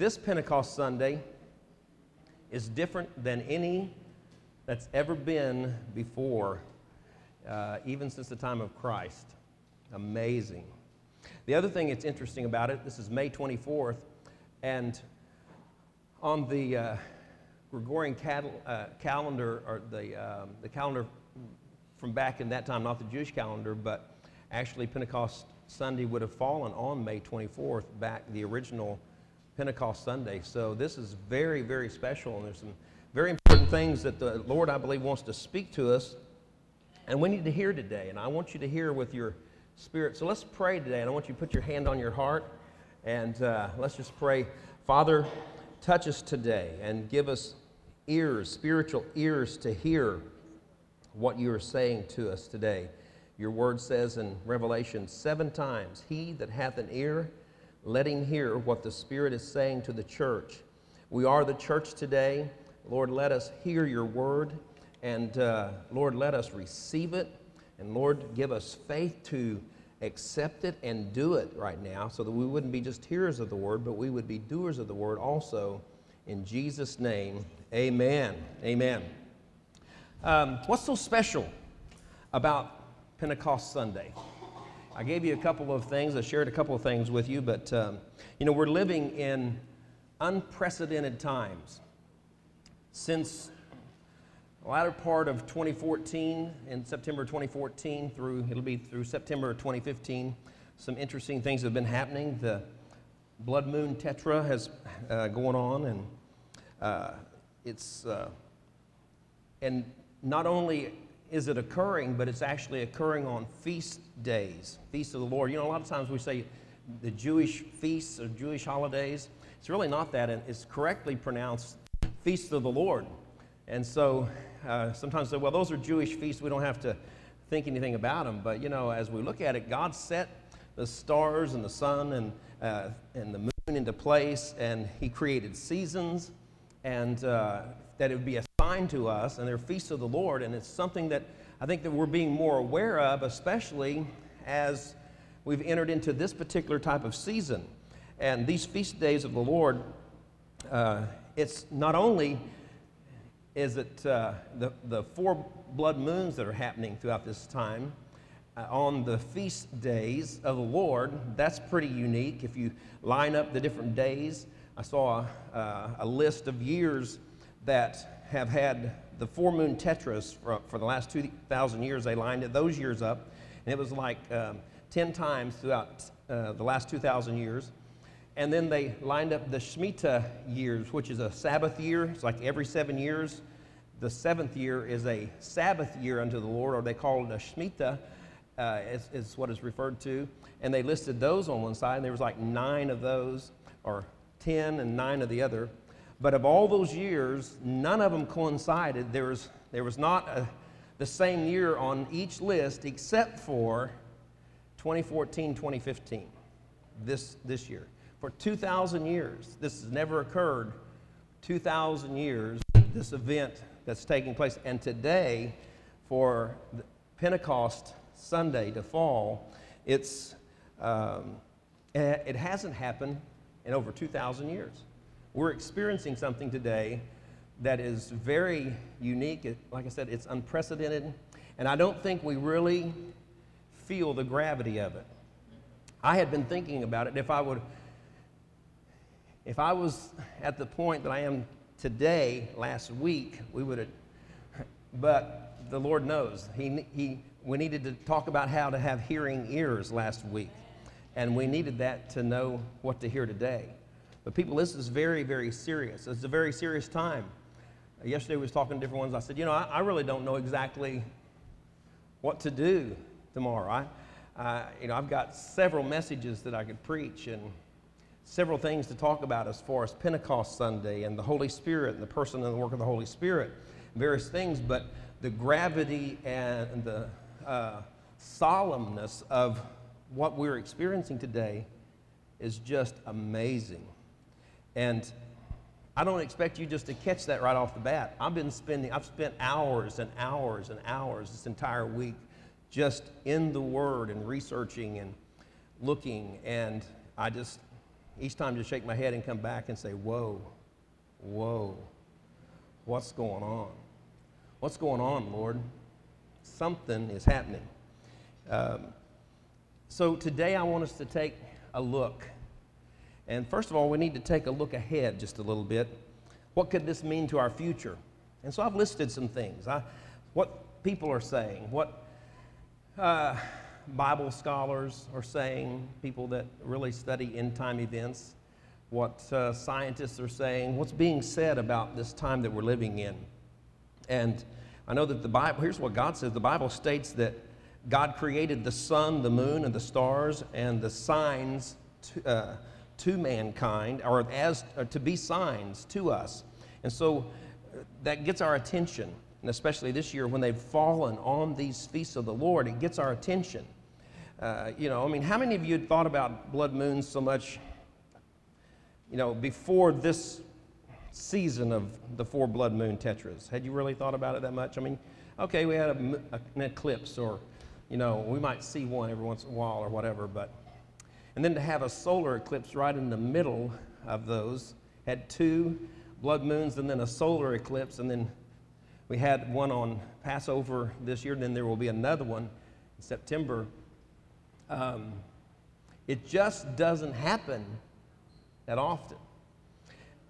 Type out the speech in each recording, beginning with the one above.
This Pentecost Sunday is different than any that's ever been before, uh, even since the time of Christ. Amazing. The other thing that's interesting about it, this is May 24th, and on the uh, Gregorian cal- uh, calendar, or the, um, the calendar from back in that time, not the Jewish calendar, but actually Pentecost Sunday would have fallen on May 24th, back the original Pentecost Sunday. So this is very, very special, and there's some very important things that the Lord, I believe, wants to speak to us, and we need to hear today. And I want you to hear with your spirit. So let's pray today, and I want you to put your hand on your heart, and uh, let's just pray. Father, touch us today and give us ears, spiritual ears to hear what you are saying to us today. Your word says in Revelation seven times, He that hath an ear, let him hear what the Spirit is saying to the church. We are the church today. Lord, let us hear your word. And uh, Lord, let us receive it. And Lord, give us faith to accept it and do it right now so that we wouldn't be just hearers of the word, but we would be doers of the word also. In Jesus' name, amen. Amen. Um, what's so special about Pentecost Sunday? I gave you a couple of things, I shared a couple of things with you, but um, you know, we're living in unprecedented times. Since the latter part of 2014, in September 2014 through, it'll be through September 2015, some interesting things have been happening. The blood moon tetra has uh, going on, and uh, it's, uh, and not only is it occurring, but it's actually occurring on feast days, feast of the Lord. You know, a lot of times we say the Jewish feasts or Jewish holidays. It's really not that, and it's correctly pronounced feast of the Lord. And so uh, sometimes say, well, those are Jewish feasts. We don't have to think anything about them. But, you know, as we look at it, God set the stars and the sun and, uh, and the moon into place, and He created seasons, and uh, that it would be a sign to us, and they're feasts of the Lord. And it's something that I think that we're being more aware of, especially as we've entered into this particular type of season. And these feast days of the Lord, uh, it's not only is it uh, the, the four blood moons that are happening throughout this time uh, on the feast days of the Lord. That's pretty unique. If you line up the different days, I saw uh, a list of years that have had the four moon tetras for, for the last 2,000 years. They lined it, those years up, and it was like um, 10 times throughout uh, the last 2,000 years. And then they lined up the Shemitah years, which is a Sabbath year. It's like every seven years. The seventh year is a Sabbath year unto the Lord, or they call it a Shemitah, uh, is, is what it's referred to. And they listed those on one side, and there was like nine of those, or 10 and nine of the other. But of all those years, none of them coincided. There was, there was not a, the same year on each list except for 2014, 2015, this, this year. For 2,000 years, this has never occurred. 2,000 years, this event that's taking place. And today, for Pentecost Sunday to fall, it's, um, it hasn't happened in over 2,000 years. We're experiencing something today that is very unique. Like I said, it's unprecedented. And I don't think we really feel the gravity of it. I had been thinking about it. If I would, if I was at the point that I am today, last week, we would have, but the Lord knows. He, he, we needed to talk about how to have hearing ears last week, and we needed that to know what to hear today. But people, this is very, very serious. It's a very serious time. Yesterday, we was talking to different ones. I said, you know, I, I really don't know exactly what to do tomorrow. I, uh, you know, I've got several messages that I could preach and several things to talk about as far as Pentecost Sunday and the Holy Spirit and the person and the work of the Holy Spirit, various things, but the gravity and the uh, solemnness of what we're experiencing today is just amazing. And I don't expect you just to catch that right off the bat. I've been spending, I've spent hours and hours and hours this entire week just in the Word and researching and looking. And I just, each time just shake my head and come back and say, Whoa, whoa, what's going on? What's going on, Lord? Something is happening. Um, so today I want us to take a look. And first of all, we need to take a look ahead just a little bit. What could this mean to our future? And so I've listed some things. I, what people are saying, what uh, Bible scholars are saying, people that really study end time events, what uh, scientists are saying, what's being said about this time that we're living in. And I know that the Bible, here's what God says the Bible states that God created the sun, the moon, and the stars, and the signs to, uh, to mankind, or as or to be signs to us. And so uh, that gets our attention. And especially this year when they've fallen on these feasts of the Lord, it gets our attention. Uh, you know, I mean, how many of you had thought about blood moons so much, you know, before this season of the four blood moon tetras? Had you really thought about it that much? I mean, okay, we had a, a, an eclipse, or, you know, we might see one every once in a while or whatever, but, and then to have a solar eclipse right in the middle of those, had two blood moons and then a solar eclipse, and then we had one on Passover this year, and then there will be another one in September. Um, it just doesn't happen that often.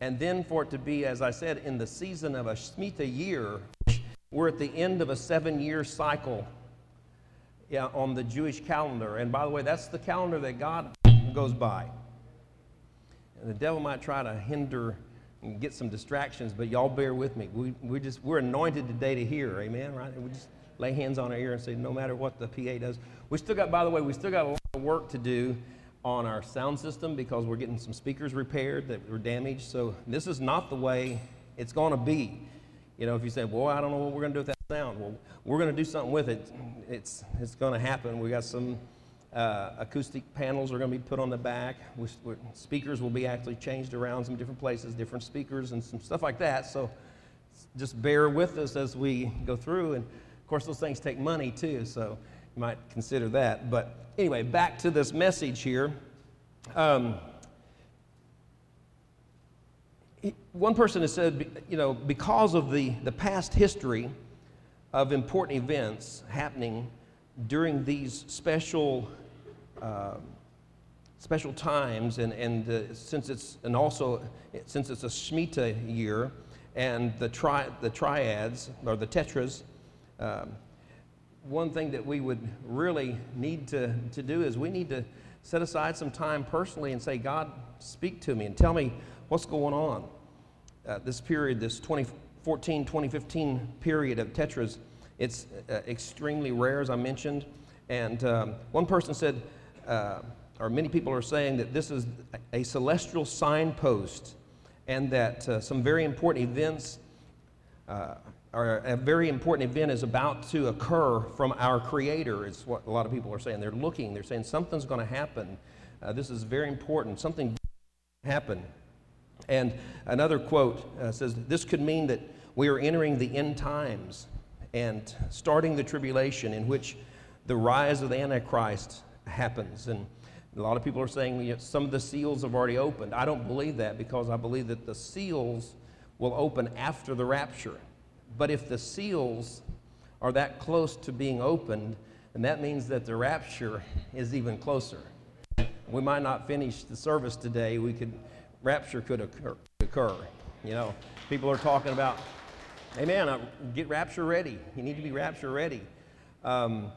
And then for it to be, as I said, in the season of a Shemitah year, we're at the end of a seven year cycle Uh, on the Jewish calendar. And by the way, that's the calendar that God goes by. And the devil might try to hinder and get some distractions, but y'all bear with me. We, we just, we're anointed today to hear, amen, right? And We just lay hands on our ear and say, no matter what the PA does. We still got, by the way, we still got a lot of work to do on our sound system because we're getting some speakers repaired that were damaged. So this is not the way it's going to be. You know, if you say, well, I don't know what we're going to do with that sound. Well, we're going to do something with it. It's, it's going to happen. We got some uh, acoustic panels are going to be put on the back. We, speakers will be actually changed around some different places, different speakers and some stuff like that. So just bear with us as we go through. And of course, those things take money too, so you might consider that. But anyway, back to this message here. Um, one person has said, you know, because of the, the past history of important events happening during these special uh, special times, and, and uh, since it's and also since it's a Shemitah year, and the tri the triads or the tetras. Um, one thing that we would really need to, to do is we need to set aside some time personally and say, God, speak to me and tell me what's going on. Uh, this period, this 2014 2015 period of tetras, it's uh, extremely rare, as I mentioned. And um, one person said, uh, or many people are saying that this is a celestial signpost and that uh, some very important events uh, or a very important event is about to occur from our creator is what a lot of people are saying they're looking they're saying something's going to happen uh, this is very important something happen and another quote uh, says this could mean that we are entering the end times and starting the tribulation in which the rise of the Antichrist happens. And a lot of people are saying you know, some of the seals have already opened. I don't believe that because I believe that the seals will open after the rapture. But if the seals are that close to being opened, and that means that the rapture is even closer. We might not finish the service today. We could rapture could occur. occur. You know, people are talking about, hey man, uh, get rapture ready. You need to be rapture ready. Um,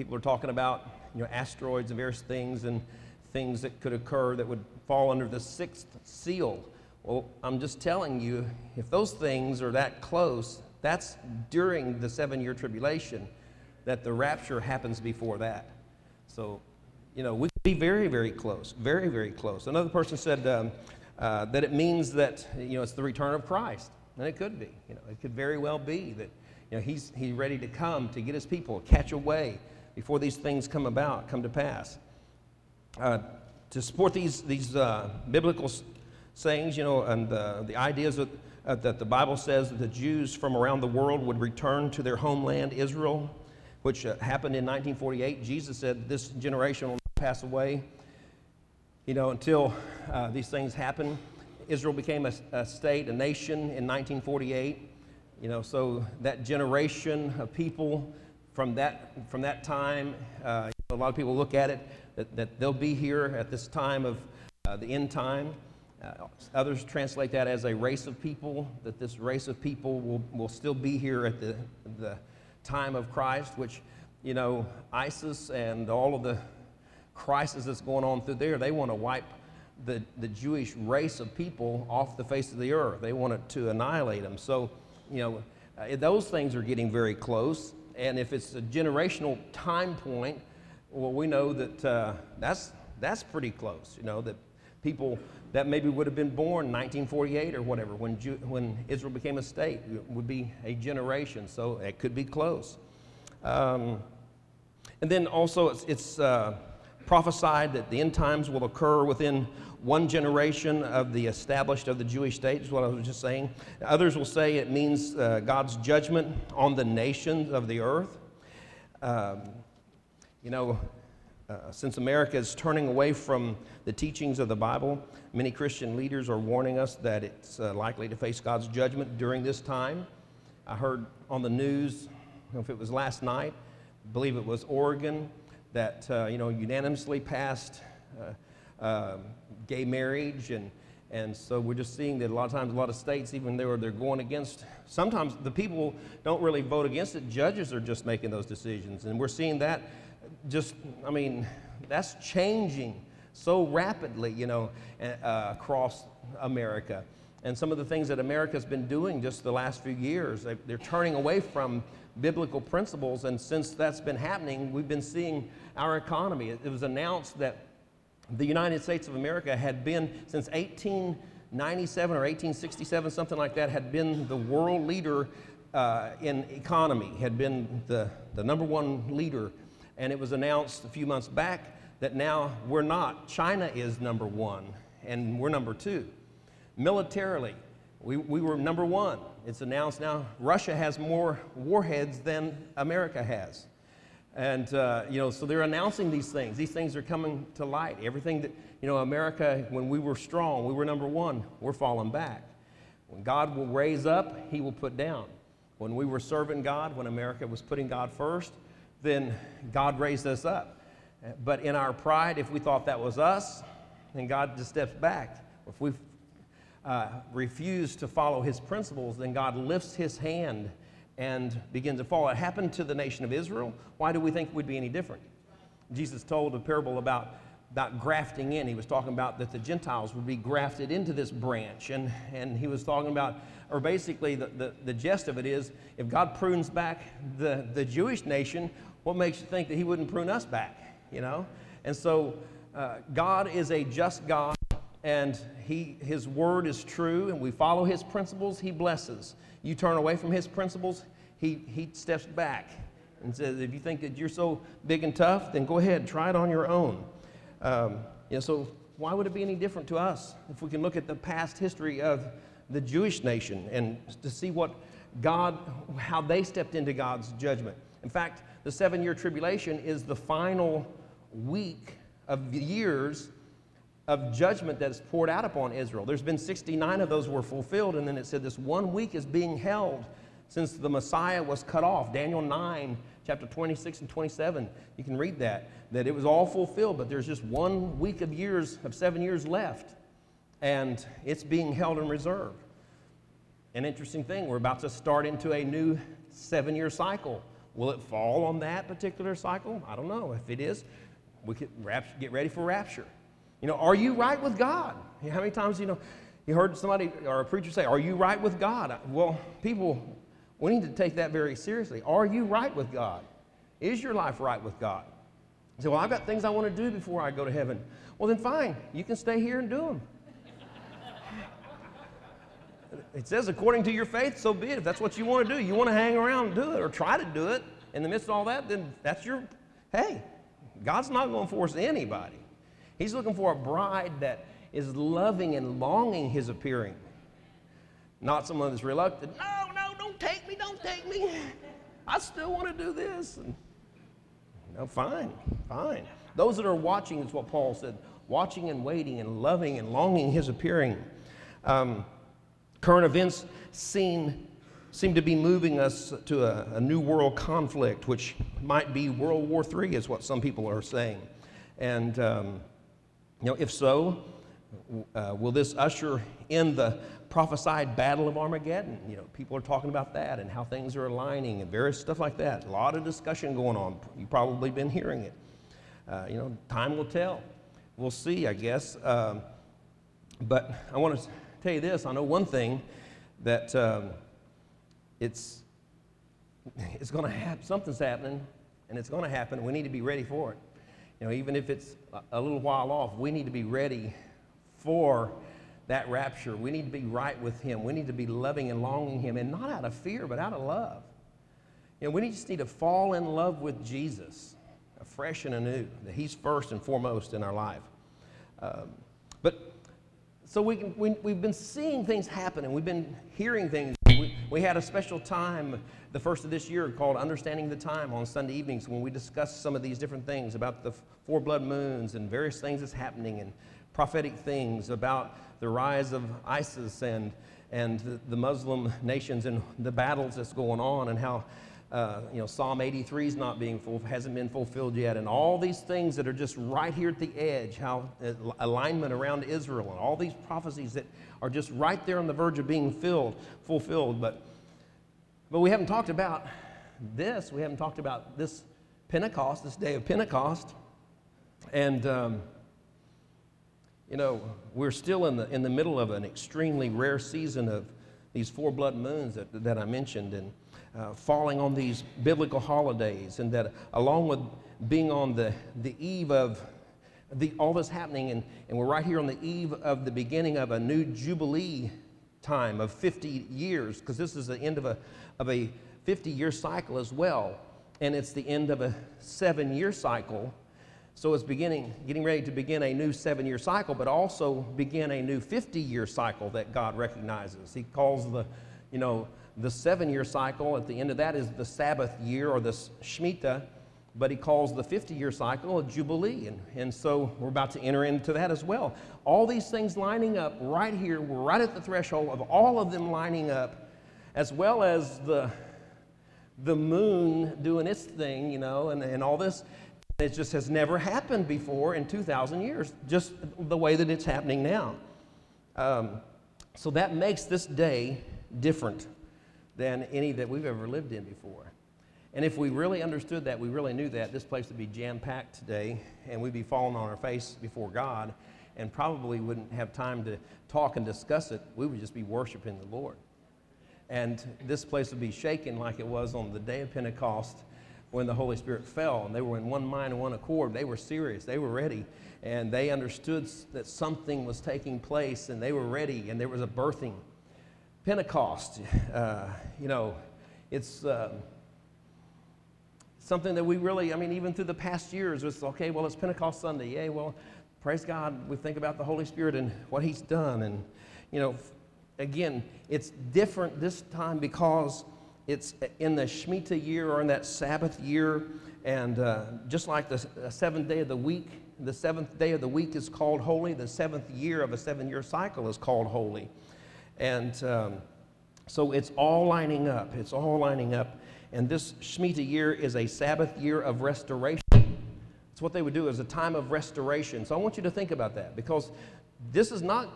People are talking about you know, asteroids and various things and things that could occur that would fall under the sixth seal. Well, I'm just telling you, if those things are that close, that's during the seven year tribulation, that the rapture happens before that. So, you know, we could be very, very close, very, very close. Another person said um, uh, that it means that, you know, it's the return of Christ. And it could be. You know, it could very well be that, you know, he's, he's ready to come to get his people, catch away before these things come about, come to pass. Uh, to support these, these uh, biblical sayings, you know, and uh, the ideas that, uh, that the Bible says that the Jews from around the world would return to their homeland, Israel, which uh, happened in 1948. Jesus said, This generation will pass away. you know, until uh, these things happen. Israel became a, a, state, a nation in 1948. You know, so that generation of people from that, from that time, uh, a lot of people look at it that, that they'll be here at this time of uh, the end time. Uh, others translate that as a race of people, that this race of people will, will still be here at the, the time of Christ, which, you know, ISIS and all of the crisis that's going on through there, they want to wipe the, the Jewish race of people off the face of the earth. They want it to annihilate them. So, you know, uh, those things are getting very close. And if it's a generational time point, well, we know that uh, that's, that's pretty close, you know, that people that maybe would have been born 1948 or whatever when, Jew, when Israel became a state would be a generation, so it could be close. Um, and then also, it's, it's uh, prophesied that the end times will occur within one generation of the established of the Jewish state, is what I was just saying. Others will say it means uh, God's judgment on the nations of the earth. Um, you know, uh, since America is turning away from the teachings of the Bible, many Christian leaders are warning us that it's uh, likely to face God's judgment during this time. I heard on the news, if it was last night, I believe it was Oregon, that uh, you know unanimously passed uh, um, gay marriage, and and so we're just seeing that a lot of times, a lot of states, even though they're going against, sometimes the people don't really vote against it. Judges are just making those decisions, and we're seeing that just, I mean, that's changing so rapidly, you know, uh, across America. And some of the things that America's been doing just the last few years, they're turning away from biblical principles. And since that's been happening, we've been seeing our economy. It was announced that the United States of America had been, since 1897 or 1867, something like that, had been the world leader uh, in economy, had been the, the number one leader and it was announced a few months back that now we're not. China is number one, and we're number two. Militarily, we, we were number one. It's announced now Russia has more warheads than America has. And, uh, you know, so they're announcing these things. These things are coming to light. Everything that, you know, America, when we were strong, we were number one, we're falling back. When God will raise up, He will put down. When we were serving God, when America was putting God first, then God raised us up. But in our pride, if we thought that was us, then God just steps back. If we uh, refuse to follow his principles, then God lifts his hand and begin to fall. It happened to the nation of Israel. Why do we think we'd be any different? Jesus told a parable about, about grafting in. He was talking about that the Gentiles would be grafted into this branch. And, and he was talking about, or basically, the, the, the gist of it is if God prunes back the, the Jewish nation, what makes you think that he wouldn't prune us back, you know? And so uh, God is a just God, and he, his word is true, and we follow his principles, he blesses. You turn away from his principles, he, he steps back and says, if you think that you're so big and tough, then go ahead, try it on your own. Um, you know, so why would it be any different to us if we can look at the past history of the Jewish nation and to see what God, how they stepped into God's judgment? In fact, the seven year tribulation is the final week of years of judgment that is poured out upon Israel. There's been 69 of those were fulfilled, and then it said this one week is being held since the Messiah was cut off. Daniel 9, chapter 26 and 27, you can read that, that it was all fulfilled, but there's just one week of years, of seven years left, and it's being held in reserve. An interesting thing, we're about to start into a new seven year cycle Will it fall on that particular cycle? I don't know. If it is, we could get ready for rapture. You know, are you right with God? How many times, you know, you heard somebody or a preacher say, Are you right with God? Well, people, we need to take that very seriously. Are you right with God? Is your life right with God? You say, Well, I've got things I want to do before I go to heaven. Well, then fine. You can stay here and do them. It says, according to your faith, so be it. If that's what you want to do, you want to hang around and do it or try to do it in the midst of all that, then that's your, hey, God's not going to force anybody. He's looking for a bride that is loving and longing his appearing, not someone that's reluctant. No, no, don't take me, don't take me. I still want to do this. And, no, fine, fine. Those that are watching is what Paul said. watching and waiting and loving and longing his appearing. Um, current events seem, seem to be moving us to a, a new world conflict, which might be World War III, is what some people are saying. And, um, you know, if so, uh, will this usher in the prophesied battle of Armageddon? You know, people are talking about that and how things are aligning and various stuff like that. A lot of discussion going on. You've probably been hearing it. Uh, you know, time will tell. We'll see, I guess. Um, but I want to tell you this. I know one thing that um, it's it's going to happen. Something's happening, and it's going to happen. We need to be ready for it. You know, even if it's a little while off, we need to be ready for that rapture. We need to be right with Him. We need to be loving and longing Him, and not out of fear, but out of love. You know, we just need to fall in love with Jesus, afresh and anew, that He's first and foremost in our life. Um, but so we, we, we've been seeing things happen, and we've been hearing things. We, had a special time the first of this year called Understanding the Time on Sunday evenings when we discussed some of these different things about the four blood moons and various things that's happening and prophetic things about the rise of ISIS and, and the, the Muslim nations and the battles that's going on and how uh, you know, Psalm 83 is not being full, hasn't been fulfilled yet, and all these things that are just right here at the edge, how uh, alignment around Israel, and all these prophecies that are just right there on the verge of being filled, fulfilled. But, but we haven't talked about this. We haven't talked about this Pentecost, this day of Pentecost, and um, you know, we're still in the, in the middle of an extremely rare season of these four blood moons that, that I mentioned and uh, falling on these biblical holidays. And that along with being on the, the eve of the, all this happening, and, and we're right here on the eve of the beginning of a new Jubilee time of 50 years, because this is the end of a, of a 50 year cycle as well. And it's the end of a seven year cycle so it's beginning, getting ready to begin a new seven year cycle, but also begin a new 50 year cycle that God recognizes. He calls the, you know, the seven year cycle, at the end of that is the Sabbath year or the Shemitah, but he calls the 50 year cycle a Jubilee. And, and so we're about to enter into that as well. All these things lining up right here, we're right at the threshold of all of them lining up, as well as the, the moon doing its thing, you know, and, and all this. It just has never happened before in 2,000 years, just the way that it's happening now. Um, so that makes this day different than any that we've ever lived in before. And if we really understood that, we really knew that, this place would be jam packed today, and we'd be falling on our face before God, and probably wouldn't have time to talk and discuss it. We would just be worshiping the Lord. And this place would be shaken like it was on the day of Pentecost when the Holy Spirit fell, and they were in one mind and one accord. They were serious, they were ready, and they understood that something was taking place, and they were ready, and there was a birthing. Pentecost, uh, you know, it's uh, something that we really, I mean, even through the past years, it's okay, well, it's Pentecost Sunday. Yay, well, praise God, we think about the Holy Spirit and what He's done. And, you know, again, it's different this time because it's in the Shemitah year or in that Sabbath year. And uh, just like the seventh day of the week, the seventh day of the week is called holy, the seventh year of a seven year cycle is called holy. And um, so it's all lining up. It's all lining up. And this Shemitah year is a Sabbath year of restoration. It's what they would do as a time of restoration. So I want you to think about that because this is not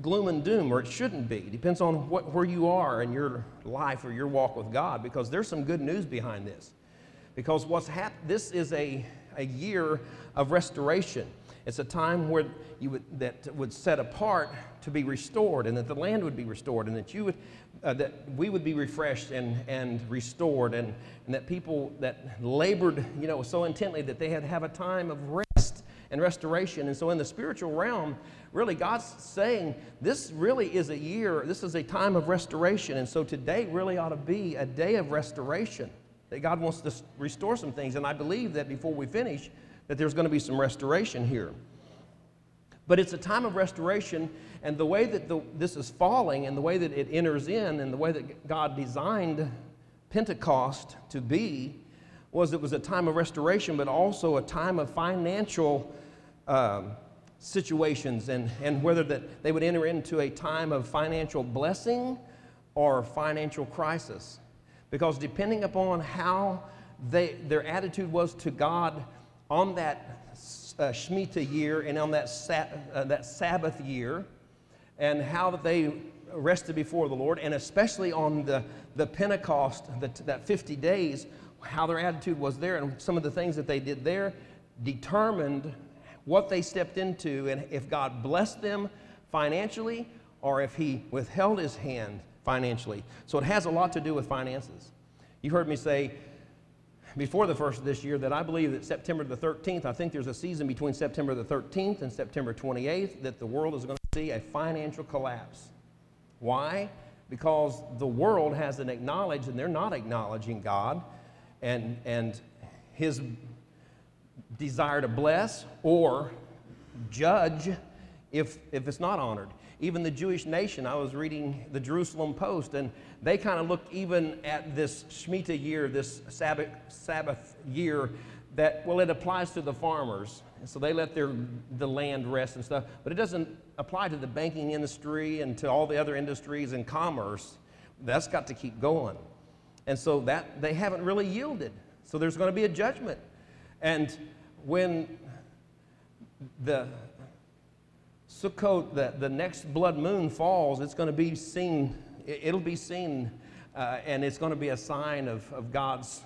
gloom and doom, or it shouldn't be. It depends on what, where you are in your life or your walk with God, because there's some good news behind this. Because what's hap- this is a, a year of restoration. It's a time where you would, that would set apart to be restored, and that the land would be restored, and that you would, uh, that we would be refreshed and, and restored, and, and that people that labored, you know, so intently that they had to have a time of rest and restoration. And so, in the spiritual realm, really, God's saying this really is a year, this is a time of restoration. And so, today really ought to be a day of restoration. That God wants to restore some things. And I believe that before we finish, that there's going to be some restoration here. But it's a time of restoration, and the way that the, this is falling, and the way that it enters in, and the way that God designed Pentecost to be, was it was a time of restoration, but also a time of financial um, situations and, and whether that they would enter into a time of financial blessing or financial crisis. Because depending upon how they, their attitude was to God on that uh, Shemitah year and on that, sa- uh, that Sabbath year, and how they rested before the Lord, and especially on the, the Pentecost, the, that 50 days, how their attitude was there, and some of the things that they did there determined what they stepped into and if God blessed them financially or if He withheld His hand financially. So it has a lot to do with finances. You heard me say before the first of this year that I believe that September the 13th, I think there's a season between September the 13th and September 28th that the world is going to see a financial collapse. Why? Because the world hasn't acknowledged, and they're not acknowledging God and, and His desire to bless or judge if, if it's not honored. Even the Jewish nation, I was reading the Jerusalem Post, and they kind of look even at this Shemitah year, this Sabbath, Sabbath year, that, well, it applies to the farmers. And so they let their, the land rest and stuff, but it doesn't apply to the banking industry and to all the other industries and commerce. That's got to keep going. And so that they haven't really yielded. So there's going to be a judgment. And when the Sukkot, the, the next blood moon falls, it's going to be seen, it'll be seen, uh, and it's going to be a sign of, of God's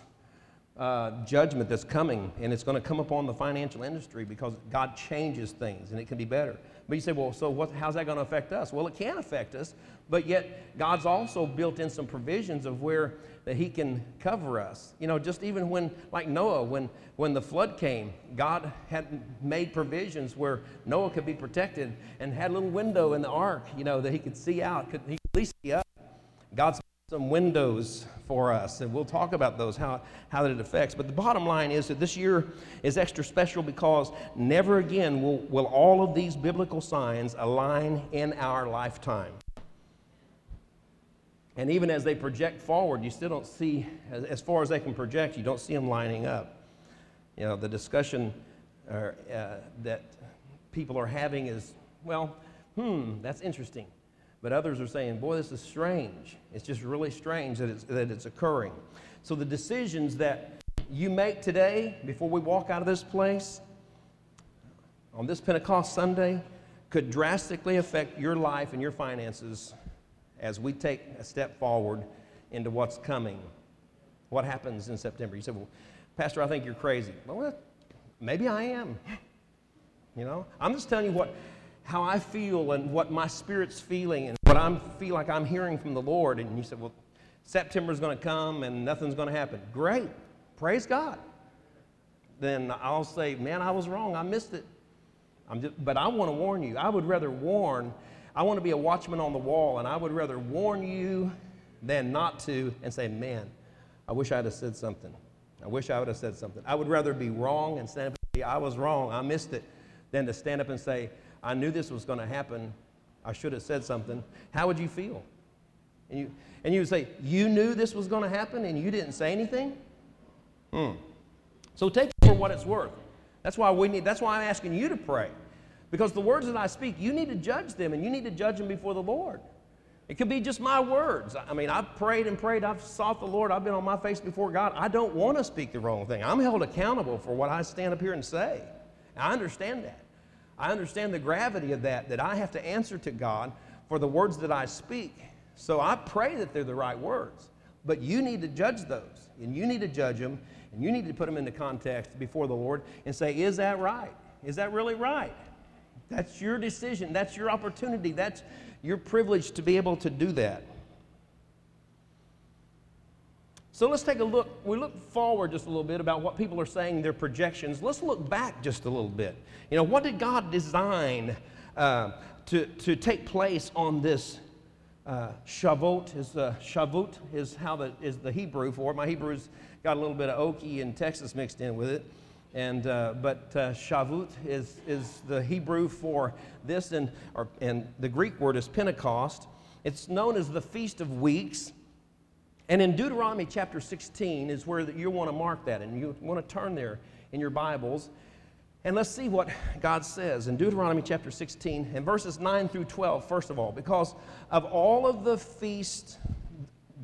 uh, judgment that's coming, and it's going to come upon the financial industry because God changes things and it can be better. But you say, well, so what, how's that going to affect us? Well, it can affect us, but yet God's also built in some provisions of where that He can cover us. You know, just even when, like Noah, when, when the flood came, God had made provisions where Noah could be protected and had a little window in the ark, you know, that he could see out, could, he could at least see up. God's some windows for us, and we'll talk about those, how, how that it affects. But the bottom line is that this year is extra special because never again will, will all of these biblical signs align in our lifetime. And even as they project forward, you still don't see, as, as far as they can project, you don't see them lining up. You know, the discussion uh, uh, that people are having is, well, hmm, that's interesting. But others are saying, boy, this is strange. It's just really strange that it's, that it's occurring. So the decisions that you make today before we walk out of this place on this Pentecost Sunday could drastically affect your life and your finances as we take a step forward into what's coming. What happens in September? You said, Well, Pastor, I think you're crazy. Well, maybe I am. You know, I'm just telling you what how I feel and what my spirit's feeling and what I feel like I'm hearing from the Lord. And you said, well, September's going to come and nothing's going to happen. Great. Praise God. Then I'll say, man, I was wrong. I missed it. Just, but I want to warn you. I would rather warn. I want to be a watchman on the wall, and I would rather warn you than not to and say, man, I wish I'd have said something. I wish I would have said something. I would rather be wrong and stand up and say, I was wrong. I missed it, than to stand up and say, I knew this was going to happen. I should have said something. How would you feel? And you, and you would say, You knew this was going to happen and you didn't say anything? Hmm. So take it for what it's worth. That's why we need, that's why I'm asking you to pray. Because the words that I speak, you need to judge them and you need to judge them before the Lord. It could be just my words. I mean, I've prayed and prayed. I've sought the Lord. I've been on my face before God. I don't want to speak the wrong thing. I'm held accountable for what I stand up here and say. I understand that. I understand the gravity of that, that I have to answer to God for the words that I speak. So I pray that they're the right words. But you need to judge those, and you need to judge them, and you need to put them into context before the Lord and say, Is that right? Is that really right? That's your decision. That's your opportunity. That's your privilege to be able to do that. So let's take a look. We look forward just a little bit about what people are saying, their projections. Let's look back just a little bit. You know, what did God design uh, to, to take place on this uh, Shavuot? Is uh, Shavuot is how the is the Hebrew for it. My Hebrew's got a little bit of Okie and Texas mixed in with it. And, uh, but uh, Shavuot is, is the Hebrew for this, and, or, and the Greek word is Pentecost. It's known as the Feast of Weeks. And in Deuteronomy chapter 16 is where you want to mark that, and you want to turn there in your Bibles. And let's see what God says in Deuteronomy chapter 16 and verses 9 through 12, first of all, because of all of the feasts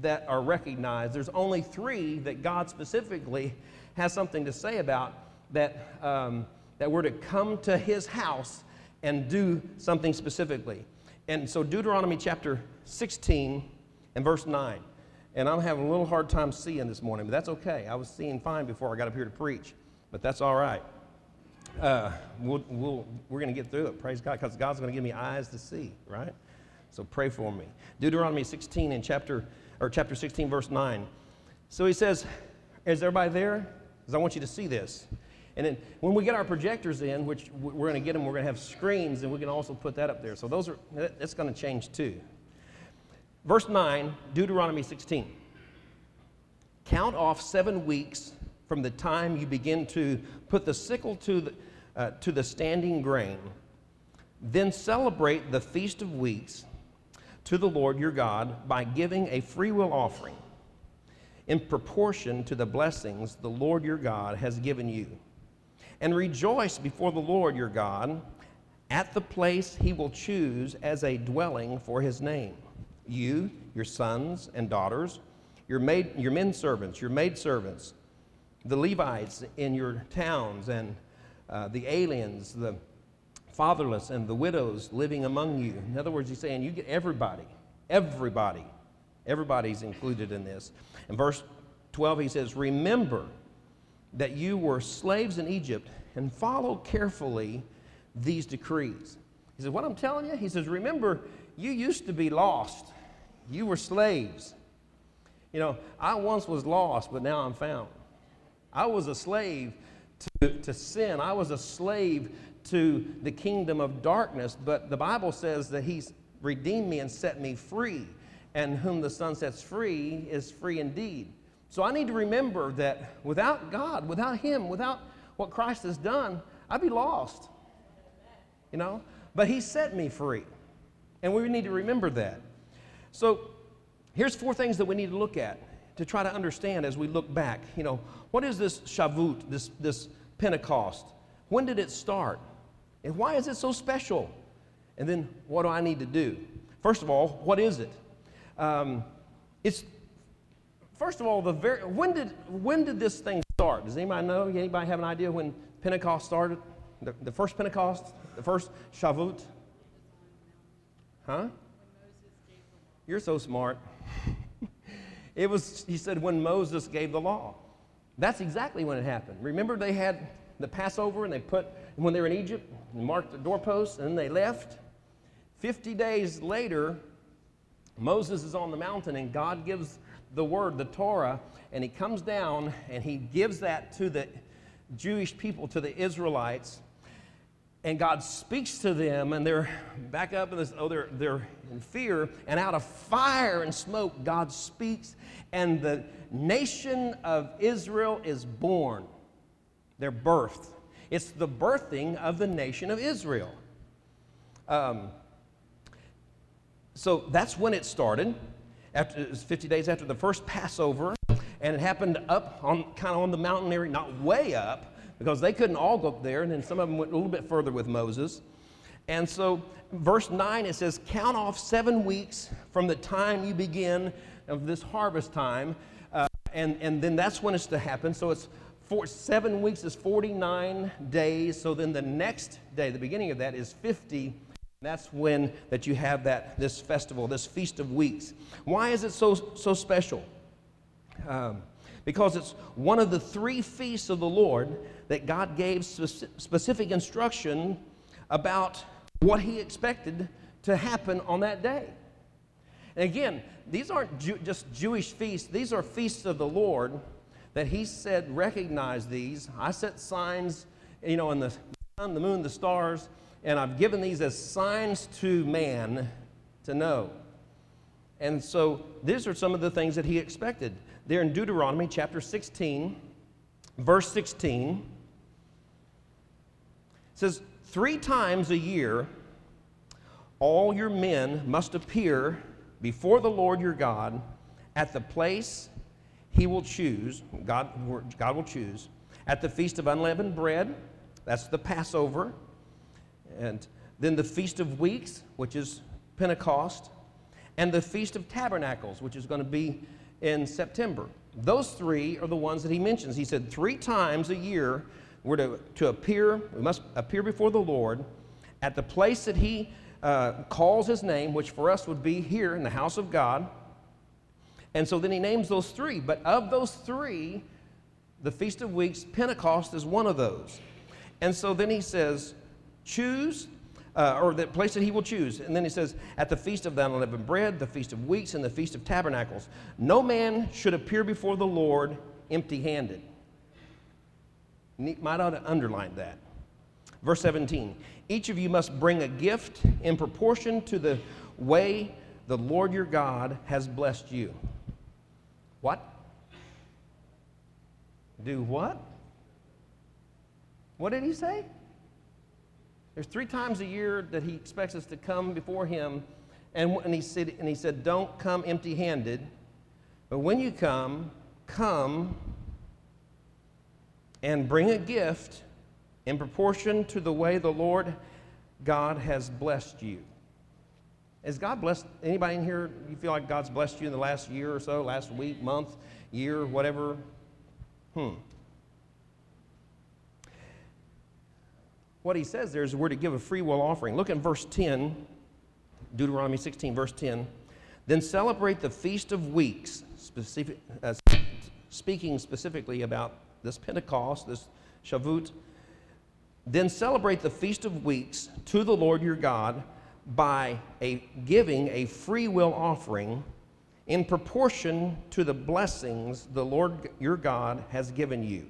that are recognized, there's only three that God specifically has something to say about that, um, that we're to come to his house and do something specifically. And so, Deuteronomy chapter 16 and verse 9. And I'm having a little hard time seeing this morning, but that's okay. I was seeing fine before I got up here to preach, but that's all right. Uh, we'll, we'll, we're going to get through it. Praise God, because God's going to give me eyes to see, right? So pray for me. Deuteronomy 16 in chapter, or chapter 16, verse 9. So he says, Is everybody there? Because I want you to see this. And then when we get our projectors in, which we're going to get them, we're going to have screens, and we can also put that up there. So those are that's going to change too. Verse 9, Deuteronomy 16. Count off seven weeks from the time you begin to put the sickle to the, uh, to the standing grain. Then celebrate the Feast of Weeks to the Lord your God by giving a freewill offering in proportion to the blessings the Lord your God has given you. And rejoice before the Lord your God at the place he will choose as a dwelling for his name. You, your sons and daughters, your, maid, your men servants, your maid servants, the Levites in your towns, and uh, the aliens, the fatherless, and the widows living among you. In other words, he's saying you get everybody, everybody, everybody's included in this. In verse 12, he says, Remember that you were slaves in Egypt and follow carefully these decrees. He says, What I'm telling you, he says, Remember, you used to be lost, you were slaves. You know, I once was lost, but now I'm found. I was a slave to, to sin, I was a slave to the kingdom of darkness, but the Bible says that He's redeemed me and set me free. And whom the Son sets free is free indeed. So I need to remember that without God, without Him, without what Christ has done, I'd be lost. You know? But He set me free. And we need to remember that. So here's four things that we need to look at to try to understand as we look back. You know, what is this Shavuot, this, this Pentecost? When did it start? And why is it so special? And then what do I need to do? First of all, what is it? Um, it's first of all the very when did when did this thing start? Does anybody know? Anybody have an idea when Pentecost started? The, the first Pentecost, the first Shavuot. Huh? You're so smart. it was, he said, when Moses gave the law. That's exactly when it happened. Remember, they had the Passover and they put, when they were in Egypt, and marked the doorposts and they left. 50 days later, Moses is on the mountain and God gives the word, the Torah, and he comes down and he gives that to the Jewish people, to the Israelites. And God speaks to them, and they're back up in this, oh, they're, they're in fear. And out of fire and smoke, God speaks, and the nation of Israel is born. They're birthed. It's the birthing of the nation of Israel. Um, so that's when it started. After, it was 50 days after the first Passover, and it happened up on kind of on the mountain area, not way up, because they couldn't all go up there, and then some of them went a little bit further with Moses. And so, verse 9, it says, Count off seven weeks from the time you begin of this harvest time, uh, and, and then that's when it's to happen. So, it's four, seven weeks is 49 days. So, then the next day, the beginning of that, is 50. That's when that you have that this festival, this feast of weeks. Why is it so so special? Um, because it's one of the three feasts of the Lord that God gave specific instruction about what He expected to happen on that day. And again, these aren't Jew- just Jewish feasts, these are feasts of the Lord that He said, recognize these. I set signs, you know, in the sun, the moon, the stars, and I've given these as signs to man to know. And so these are some of the things that He expected. There in Deuteronomy chapter 16, verse 16, says, Three times a year, all your men must appear before the Lord your God at the place he will choose, God, God will choose, at the feast of unleavened bread, That's the Passover. And then the Feast of Weeks, which is Pentecost. And the Feast of Tabernacles, which is going to be in September. Those three are the ones that he mentions. He said three times a year we're to, to appear, we must appear before the Lord at the place that he uh, calls his name, which for us would be here in the house of God. And so then he names those three. But of those three, the Feast of Weeks, Pentecost is one of those. And so then he says, choose, uh, or the place that he will choose. And then he says, at the Feast of the Unleavened Bread, the Feast of Weeks, and the Feast of Tabernacles, no man should appear before the Lord empty handed. Might ought to underline that. Verse 17 Each of you must bring a gift in proportion to the way the Lord your God has blessed you. What? Do what? What did he say? There's three times a year that he expects us to come before him, and, and, he, said, and he said, Don't come empty handed, but when you come, come and bring a gift in proportion to the way the Lord God has blessed you. Has God blessed anybody in here? You feel like God's blessed you in the last year or so, last week, month, year, whatever? Hmm. What he says there is we're to give a free will offering. Look at verse 10, Deuteronomy 16, verse 10. Then celebrate the Feast of Weeks, specific, uh, speaking specifically about this Pentecost, this Shavuot. Then celebrate the Feast of Weeks to the Lord your God by a, giving a free will offering in proportion to the blessings the Lord your God has given you.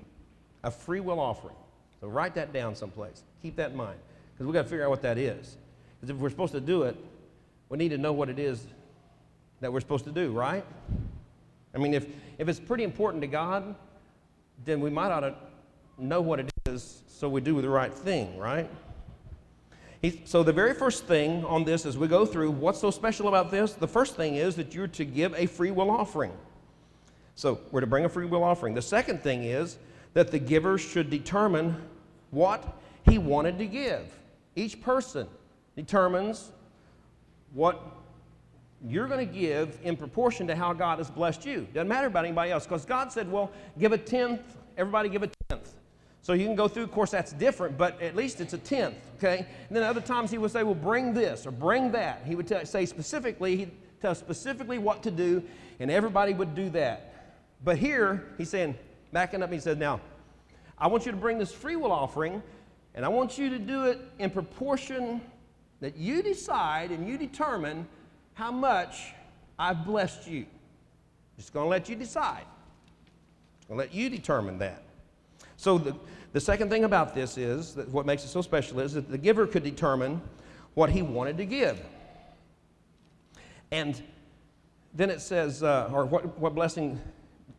A free will offering. So write that down someplace. Keep that in mind because we've got to figure out what that is. Because if we're supposed to do it, we need to know what it is that we're supposed to do, right? I mean, if, if it's pretty important to God, then we might ought to know what it is so we do the right thing, right? He, so, the very first thing on this as we go through, what's so special about this? The first thing is that you're to give a free will offering. So, we're to bring a free will offering. The second thing is that the giver should determine what he wanted to give. Each person determines what you're going to give in proportion to how God has blessed you. Doesn't matter about anybody else because God said, well, give a tenth, everybody give a tenth. So you can go through, of course, that's different, but at least it's a tenth, okay? And then other times he would say, well, bring this or bring that. He would say specifically, he'd tell specifically what to do, and everybody would do that. But here, he's saying, backing up, he said, now, I want you to bring this free will offering, and I want you to do it in proportion that you decide and you determine how much I've blessed you. Just going to let you decide. I'll let you determine that. So the, the second thing about this is that what makes it so special is that the giver could determine what he wanted to give. And then it says, uh, or what, what blessing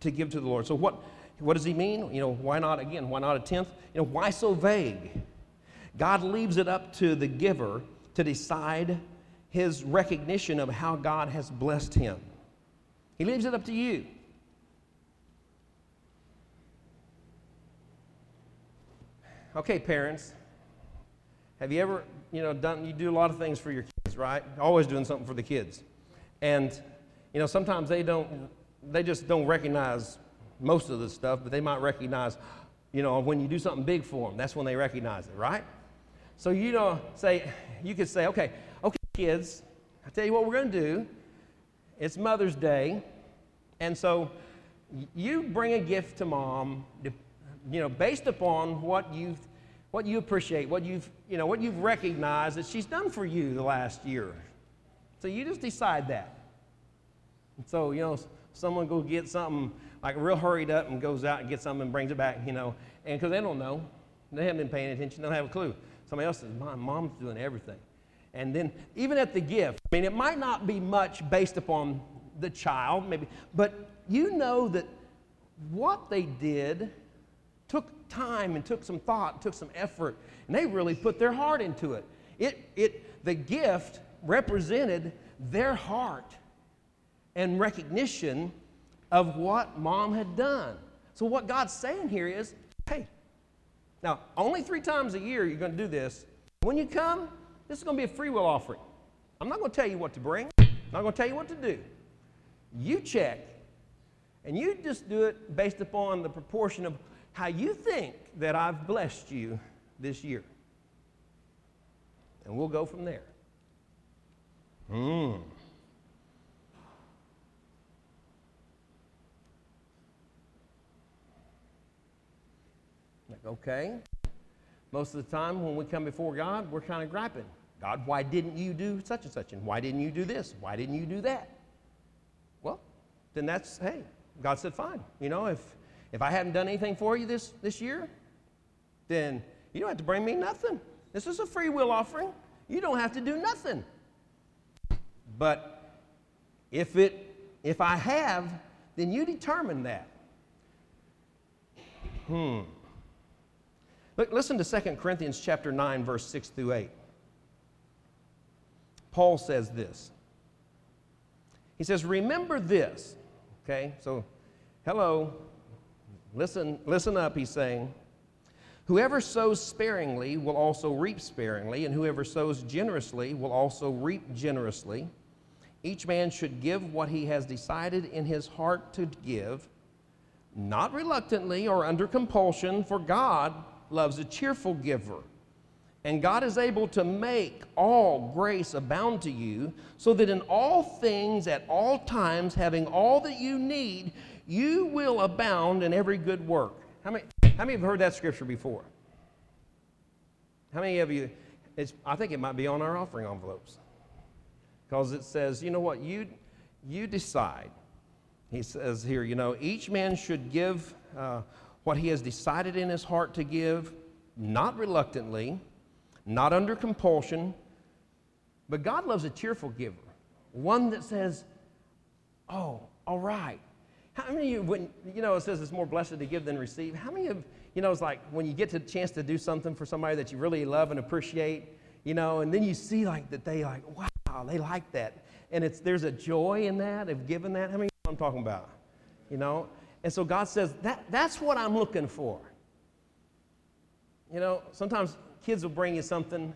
to give to the Lord. So what, what does he mean? You know, why not, again, why not a tenth? You know, why so vague? God leaves it up to the giver to decide his recognition of how God has blessed him. He leaves it up to you. Okay, parents, have you ever, you know, done, you do a lot of things for your kids, right? Always doing something for the kids. And, you know, sometimes they don't, they just don't recognize most of the stuff, but they might recognize, you know, when you do something big for them, that's when they recognize it, right? So, you know, say, you could say, okay, okay, kids, I'll tell you what we're going to do. It's Mother's Day. And so you bring a gift to mom you know, based upon what you've what you appreciate, what you've, you know, what you've recognized that she's done for you the last year. So you just decide that. And so, you know, someone go get something like real hurried up and goes out and gets something and brings it back, you know, and because they don't know, they haven't been paying attention, they don't have a clue. Somebody else says, my mom's doing everything. And then even at the gift, I mean, it might not be much based upon the child, maybe, but you know that what they did took time and took some thought, took some effort, and they really put their heart into it. It, it the gift represented their heart and recognition of what mom had done. So what God's saying here is, hey, Now, only three times a year you're going to do this. When you come, this is going to be a free will offering. I'm not going to tell you what to bring, I'm not going to tell you what to do. You check, and you just do it based upon the proportion of how you think that I've blessed you this year. And we'll go from there. Hmm. Like, okay. Most of the time when we come before God, we're kind of griping. God, why didn't you do such and such? And why didn't you do this? Why didn't you do that? Well, then that's, hey, God said, fine. You know, if, if I hadn't done anything for you this, this year, then you don't have to bring me nothing. This is a free will offering. You don't have to do nothing. But if it if I have, then you determine that. Hmm. Look, listen to 2 Corinthians chapter 9, verse 6 through 8. Paul says this. He says, Remember this. Okay, so hello. Listen, listen up, he's saying. Whoever sows sparingly will also reap sparingly, and whoever sows generously will also reap generously. Each man should give what he has decided in his heart to give, not reluctantly or under compulsion, for God loves a cheerful giver. And God is able to make all grace abound to you, so that in all things, at all times, having all that you need, you will abound in every good work. How many, how many have heard that scripture before? How many of you, I think it might be on our offering envelopes. Because it says, you know what, you, you decide. He says here, you know, each man should give uh, what he has decided in his heart to give, not reluctantly, not under compulsion, but God loves a cheerful giver, one that says, Oh, all right. How many of you, when, you know, it says it's more blessed to give than receive. How many of, you know, it's like when you get the chance to do something for somebody that you really love and appreciate, you know, and then you see like that they like, wow, they like that. And it's, there's a joy in that, of giving that. How many I'm talking about? You know? And so God says, that, that's what I'm looking for. You know, sometimes kids will bring you something,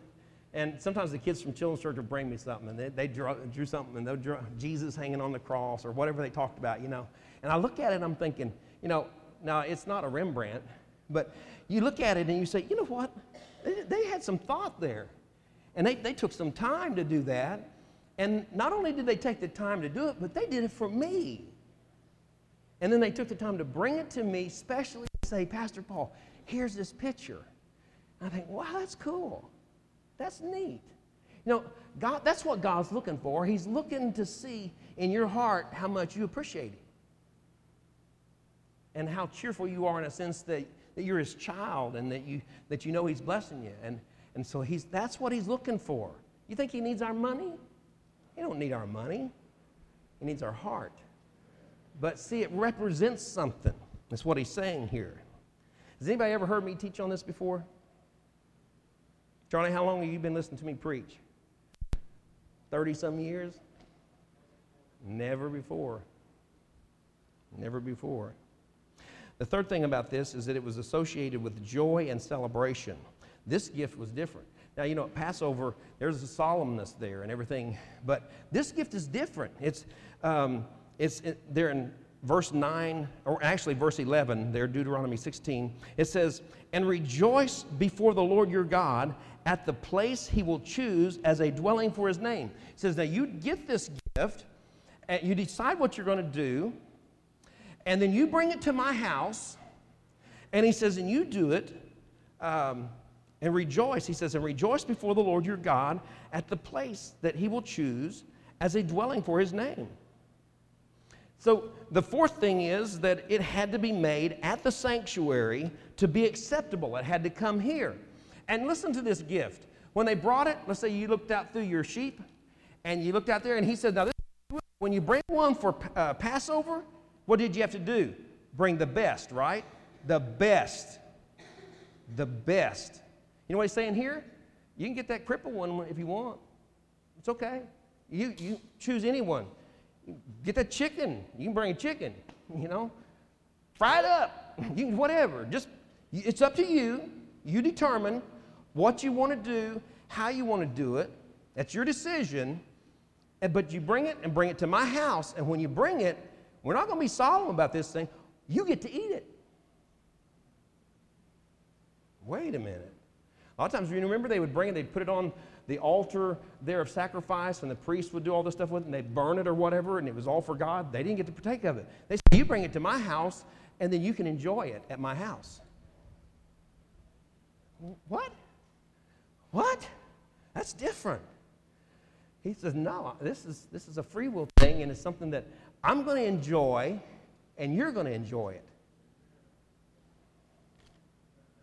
and sometimes the kids from Children's Church will bring me something, and they, they drew, drew something, and they'll draw Jesus hanging on the cross or whatever they talked about, you know. And I look at it I'm thinking, you know, now it's not a Rembrandt, but you look at it and you say, you know what? They, they had some thought there. And they, they took some time to do that. And not only did they take the time to do it, but they did it for me. And then they took the time to bring it to me, specially to say, Pastor Paul, here's this picture. I think, wow, that's cool. That's neat. You know, God, that's what God's looking for. He's looking to see in your heart how much you appreciate Him and how cheerful you are in a sense that, that you're His child and that you, that you know He's blessing you. And, and so he's, that's what He's looking for. You think He needs our money? He don't need our money. He needs our heart. But see, it represents something. That's what he's saying here. Has anybody ever heard me teach on this before? Charlie, how long have you been listening to me preach? 30 some years? Never before. Never before. The third thing about this is that it was associated with joy and celebration. This gift was different. Now, you know, at Passover, there's a solemnness there and everything, but this gift is different. It's, um, it's it, there in verse 9, or actually verse 11, there, Deuteronomy 16. It says, And rejoice before the Lord your God at the place he will choose as a dwelling for his name. It says, Now you get this gift, and you decide what you're going to do, and then you bring it to my house, and he says, And you do it. Um, and rejoice, he says, and rejoice before the Lord your God at the place that he will choose as a dwelling for his name. So the fourth thing is that it had to be made at the sanctuary to be acceptable. It had to come here. And listen to this gift. When they brought it, let's say you looked out through your sheep and you looked out there and he said, Now, this, when you bring one for uh, Passover, what did you have to do? Bring the best, right? The best. The best. You know what he's saying here? You can get that crippled one if you want. It's okay. You, you choose anyone. Get that chicken. You can bring a chicken, you know. Fry it up. You can, whatever. Just it's up to you. You determine what you want to do, how you want to do it. That's your decision. But you bring it and bring it to my house. And when you bring it, we're not going to be solemn about this thing. You get to eat it. Wait a minute. A lot of times, you remember they would bring it, they'd put it on the altar there of sacrifice, and the priest would do all this stuff with it, and they'd burn it or whatever, and it was all for God. They didn't get to partake of it. They said, You bring it to my house, and then you can enjoy it at my house. What? What? That's different. He says, No, this is, this is a free will thing, and it's something that I'm going to enjoy, and you're going to enjoy it.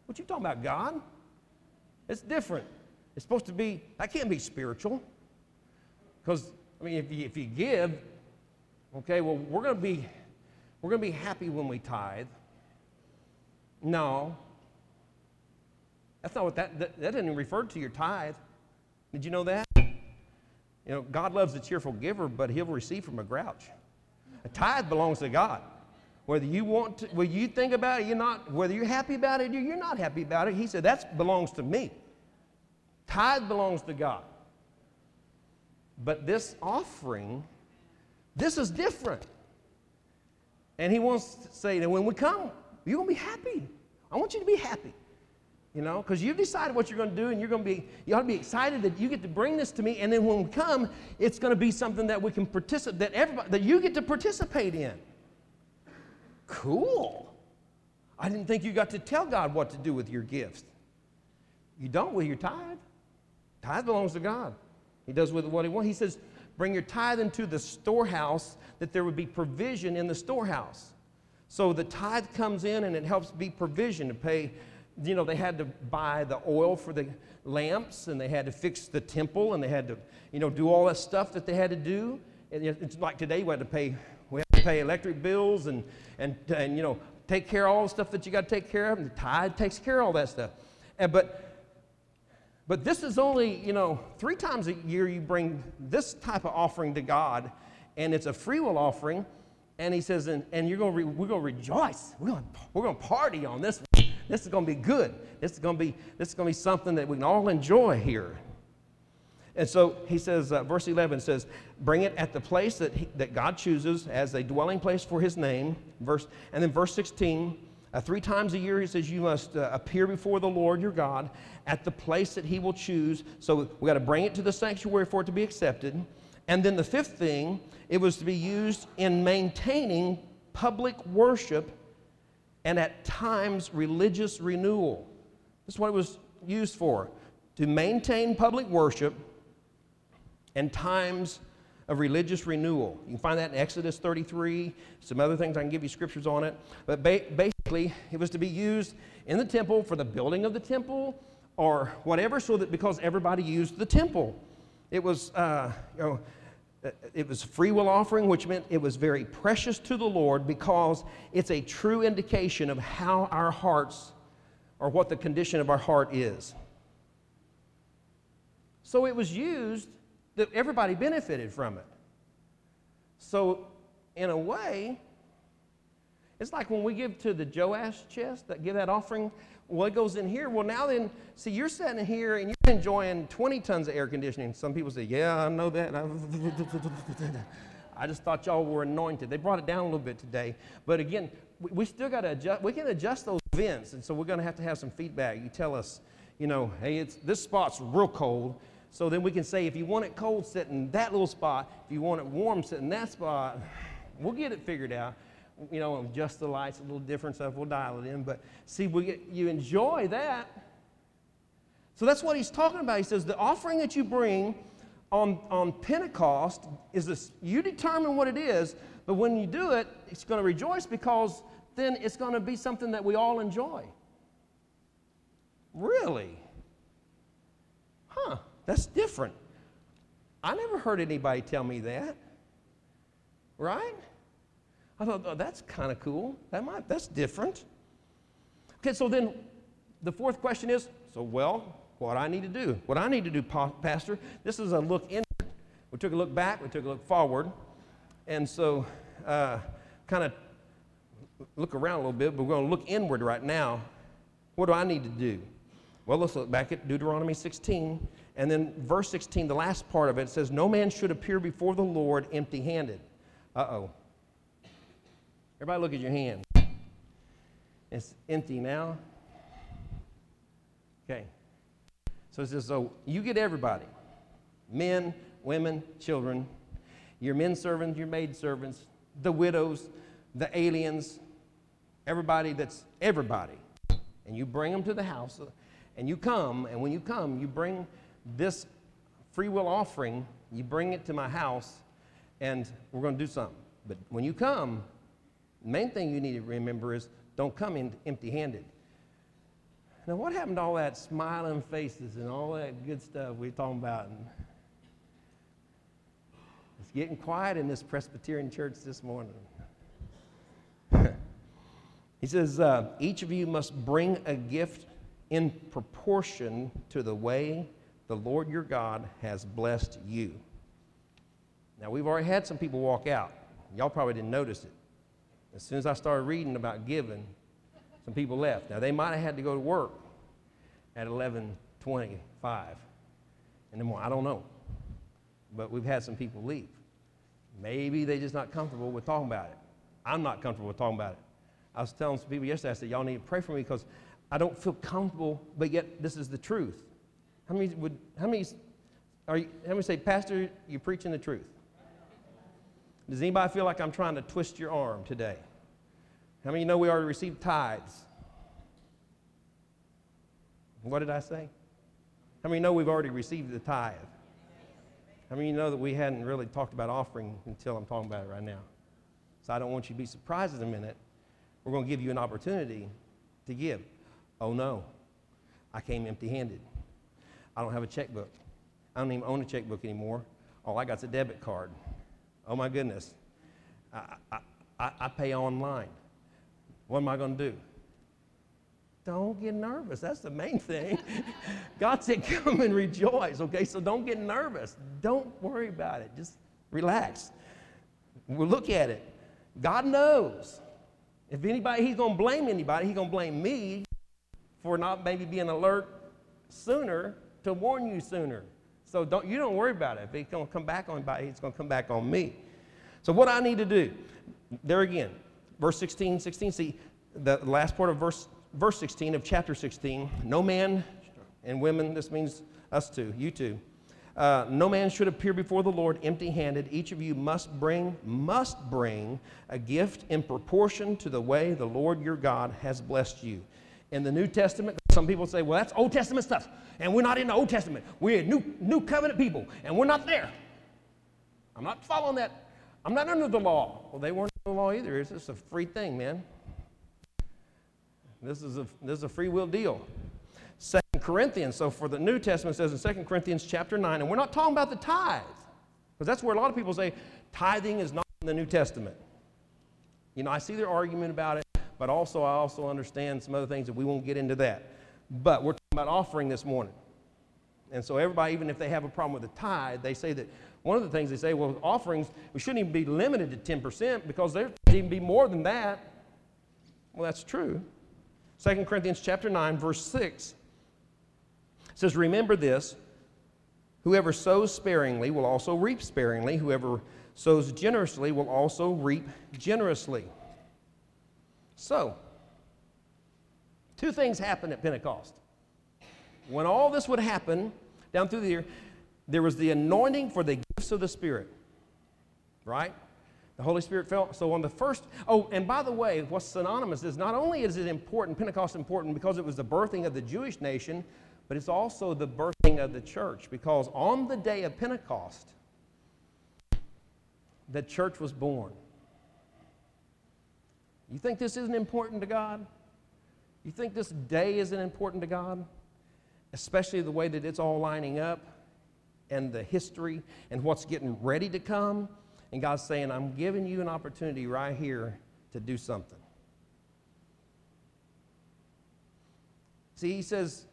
What you talking about, God? It's different. It's supposed to be, that can't be spiritual. Because, I mean, if you, if you give, okay, well, we're going to be, we're going to be happy when we tithe. No. That's not what that, that, that didn't refer to your tithe. Did you know that? You know, God loves a cheerful giver, but he'll receive from a grouch. A tithe belongs to God. Whether you want to, whether you think about it, you're not, whether you're happy about it you're not happy about it, he said, that belongs to me. Tithe belongs to God. But this offering, this is different. And he wants to say that when we come, you're going to be happy. I want you to be happy. You know, because you've decided what you're going to do, and you're going to be, you ought to be excited that you get to bring this to me, and then when we come, it's going to be something that we can participate, that everybody, that you get to participate in. Cool. I didn't think you got to tell God what to do with your gifts. You don't with your tithe. Tithe belongs to God. He does with what he wants. He says, bring your tithe into the storehouse that there would be provision in the storehouse. So the tithe comes in and it helps be provision to pay. You know, they had to buy the oil for the lamps and they had to fix the temple and they had to, you know, do all that stuff that they had to do. And it's like today we had to pay, we have to pay electric bills and, and, and you know, take care of all the stuff that you got to take care of. And the tithe takes care of all that stuff. And, but but this is only, you know, three times a year you bring this type of offering to God, and it's a free will offering. And he says, and, and you're gonna re, we're going to rejoice. We're going we're gonna party on this. This is going to be good. This is going to be, this is going to be something that we can all enjoy here. And so he says, uh, verse 11 says, bring it at the place that, he, that God chooses as a dwelling place for his name. Verse, and then verse 16, uh, three times a year, he says, You must uh, appear before the Lord your God at the place that he will choose. So we got to bring it to the sanctuary for it to be accepted. And then the fifth thing, it was to be used in maintaining public worship and at times religious renewal. This is what it was used for to maintain public worship and times of religious renewal. You can find that in Exodus 33, some other things. I can give you scriptures on it. But ba- basically, it was to be used in the temple for the building of the temple or whatever, so that because everybody used the temple. It was, uh, you know, it was free will offering, which meant it was very precious to the Lord because it's a true indication of how our hearts or what the condition of our heart is. So it was used that everybody benefited from it. So, in a way, it's like when we give to the Joash chest, that give that offering, what goes in here? Well, now then, see, you're sitting here and you're enjoying 20 tons of air conditioning. Some people say, Yeah, I know that. I just thought y'all were anointed. They brought it down a little bit today. But again, we, we still got to adjust. We can adjust those vents. And so we're going to have to have some feedback. You tell us, you know, hey, it's, this spot's real cold. So then we can say, if you want it cold, sit in that little spot. If you want it warm, sit in that spot. We'll get it figured out. You know, adjust the lights, a little different stuff, we'll dial it in. But see, we get, you enjoy that. So that's what he's talking about. He says, the offering that you bring on, on Pentecost is this, you determine what it is, but when you do it, it's going to rejoice because then it's going to be something that we all enjoy. Really? Huh. That's different. I never heard anybody tell me that. Right? I thought, oh, that's kind of cool. That might, that's different. Okay, so then the fourth question is so, well, what I need to do? What I need to do, Pastor? This is a look inward. We took a look back, we took a look forward. And so, uh, kind of look around a little bit, but we're going to look inward right now. What do I need to do? Well, let's look back at Deuteronomy 16. And then verse 16, the last part of it says, No man should appear before the Lord empty handed. Uh oh. Everybody look at your hand. It's empty now. Okay. So it says, so you get everybody men, women, children, your men servants, your maid servants, the widows, the aliens, everybody that's everybody. And you bring them to the house, and you come, and when you come, you bring this free will offering, you bring it to my house, and we're going to do something. But when you come, main thing you need to remember is don't come in empty handed. Now, what happened to all that smiling faces and all that good stuff we are talking about? It's getting quiet in this Presbyterian church this morning. he says, uh, Each of you must bring a gift in proportion to the way the Lord your God has blessed you. Now, we've already had some people walk out. Y'all probably didn't notice it. As soon as I started reading about giving, some people left. Now, they might have had to go to work at 1125 in the morning. I don't know. But we've had some people leave. Maybe they're just not comfortable with talking about it. I'm not comfortable with talking about it. I was telling some people yesterday, I said, y'all need to pray for me because I don't feel comfortable, but yet this is the truth. How many would, how many, are you, how many say, Pastor, you're preaching the truth? Does anybody feel like I'm trying to twist your arm today? How many you know we already received tithes? What did I say? How many know we've already received the tithe? How many know that we hadn't really talked about offering until I'm talking about it right now? So I don't want you to be surprised in a minute. We're going to give you an opportunity to give. Oh no, I came empty handed. I don't have a checkbook. I don't even own a checkbook anymore. All I got's a debit card. Oh my goodness. I, I, I pay online. What am I going to do? Don't get nervous. That's the main thing. God said, come and rejoice, okay? So don't get nervous. Don't worry about it. Just relax. We'll look at it. God knows. If anybody, he's going to blame anybody, he's going to blame me for not maybe being alert sooner to warn you sooner. So don't, you don't worry about it. If it's going to come back on anybody, it's going to come back on me. So what I need to do, there again, verse 16, 16, see, the last part of verse, verse 16 of chapter 16, no man and women, this means us too, you too, uh, no man should appear before the Lord empty handed. Each of you must bring, must bring a gift in proportion to the way the Lord your God has blessed you. In the New Testament, some people say, well, that's Old Testament stuff, and we're not in the Old Testament. We're new, new covenant people, and we're not there. I'm not following that. I'm not under the law. Well, they weren't law either. It's just a free thing, man. This is a, this is a free will deal. Second Corinthians. So for the New Testament says in Second Corinthians chapter 9, and we're not talking about the tithe, because that's where a lot of people say tithing is not in the New Testament. You know, I see their argument about it, but also I also understand some other things that we won't get into that. But we're talking about offering this morning. And so everybody, even if they have a problem with the tithe, they say that one of the things they say, well, offerings, we shouldn't even be limited to 10% because there should even be more than that. Well, that's true. 2 Corinthians chapter 9, verse 6 says, Remember this whoever sows sparingly will also reap sparingly, whoever sows generously will also reap generously. So, two things happened at Pentecost. When all this would happen down through the year, there was the anointing for the gifts of the Spirit, right? The Holy Spirit fell. So on the first, oh, and by the way, what's synonymous is not only is it important, Pentecost important because it was the birthing of the Jewish nation, but it's also the birthing of the church because on the day of Pentecost, the church was born. You think this isn't important to God? You think this day isn't important to God? Especially the way that it's all lining up and the history and what's getting ready to come. And God's saying, I'm giving you an opportunity right here to do something. See, he says,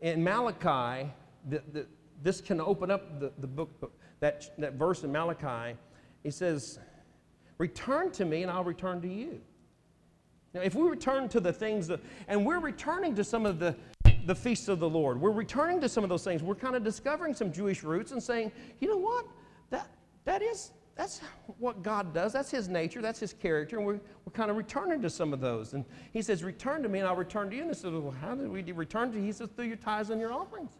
in Malachi, the, the, this can open up the, the book, that, that verse in Malachi. He says, Return to me and I'll return to you. Now, if we return to the things that, and we're returning to some of the, the feasts of the Lord. We're returning to some of those things. We're kind of discovering some Jewish roots and saying, you know what? That, that is, that's what God does. That's His nature. That's His character. And we're, we're kind of returning to some of those. And He says, Return to me and I'll return to you. And I said, Well, how do we return to you? He says, Through your tithes and your offerings.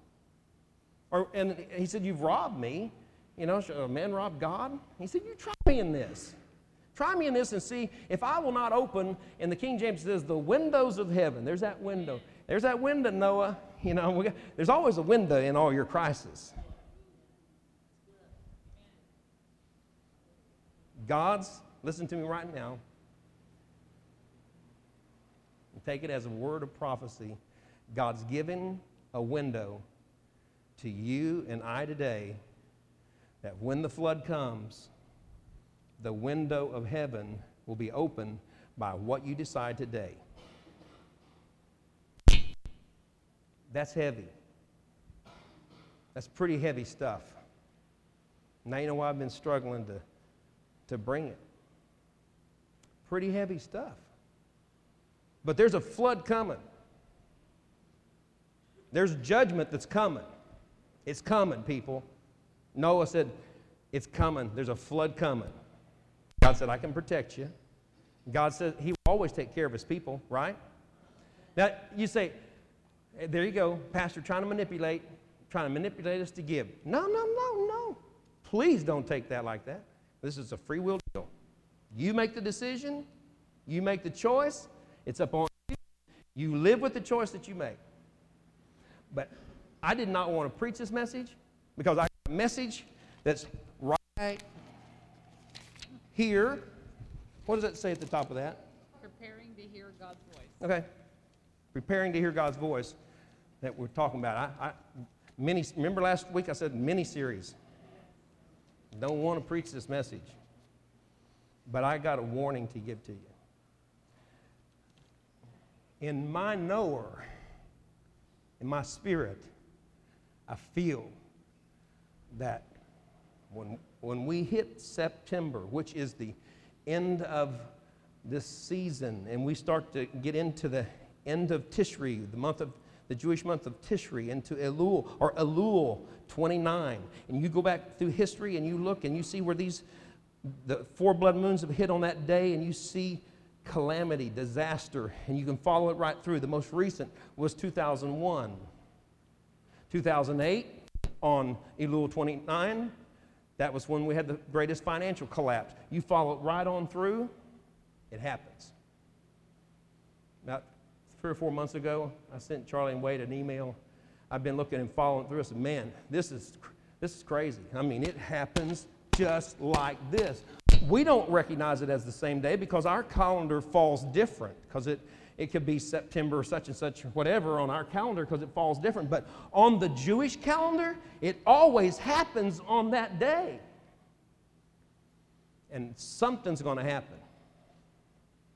Or, and He said, You've robbed me. You know, a man rob God? He said, You try me in this. Try me in this and see if I will not open. And the King James says, The windows of heaven. There's that window. There's that window, Noah. You know, got, there's always a window in all your crises. God's, listen to me right now, take it as a word of prophecy. God's given a window to you and I today that when the flood comes, the window of heaven will be open by what you decide today. That's heavy. That's pretty heavy stuff. Now you know why I've been struggling to to bring it. Pretty heavy stuff. But there's a flood coming. There's judgment that's coming. It's coming, people. Noah said, It's coming. There's a flood coming. God said, I can protect you. God said He will always take care of His people, right? Now, you say, Eh, there you go, Pastor, trying to manipulate, trying to manipulate us to give. No, no, no, no. Please don't take that like that. This is a free will deal. You make the decision, you make the choice, it's up on you. You live with the choice that you make. But I did not want to preach this message because I got a message that's right here. What does that say at the top of that? Preparing to hear God's voice. Okay. Preparing to hear God's voice that we're talking about. I, I many, remember last week I said mini series don't want to preach this message, but I got a warning to give to you. In my knower, in my spirit, I feel that when, when we hit September, which is the end of this season, and we start to get into the end of Tishri, the month of the Jewish month of Tishri, into Elul or Elul 29. And you go back through history and you look and you see where these the four blood moons have hit on that day, and you see calamity, disaster, and you can follow it right through. The most recent was 2001. 2008, on Elul 29, that was when we had the greatest financial collapse. You follow it right on through, it happens. Three or four months ago, I sent Charlie and Wade an email. I've been looking and following through. I said, man, this is, this is crazy. I mean, it happens just like this. We don't recognize it as the same day because our calendar falls different because it, it could be September such and such whatever on our calendar because it falls different. But on the Jewish calendar, it always happens on that day. And something's going to happen.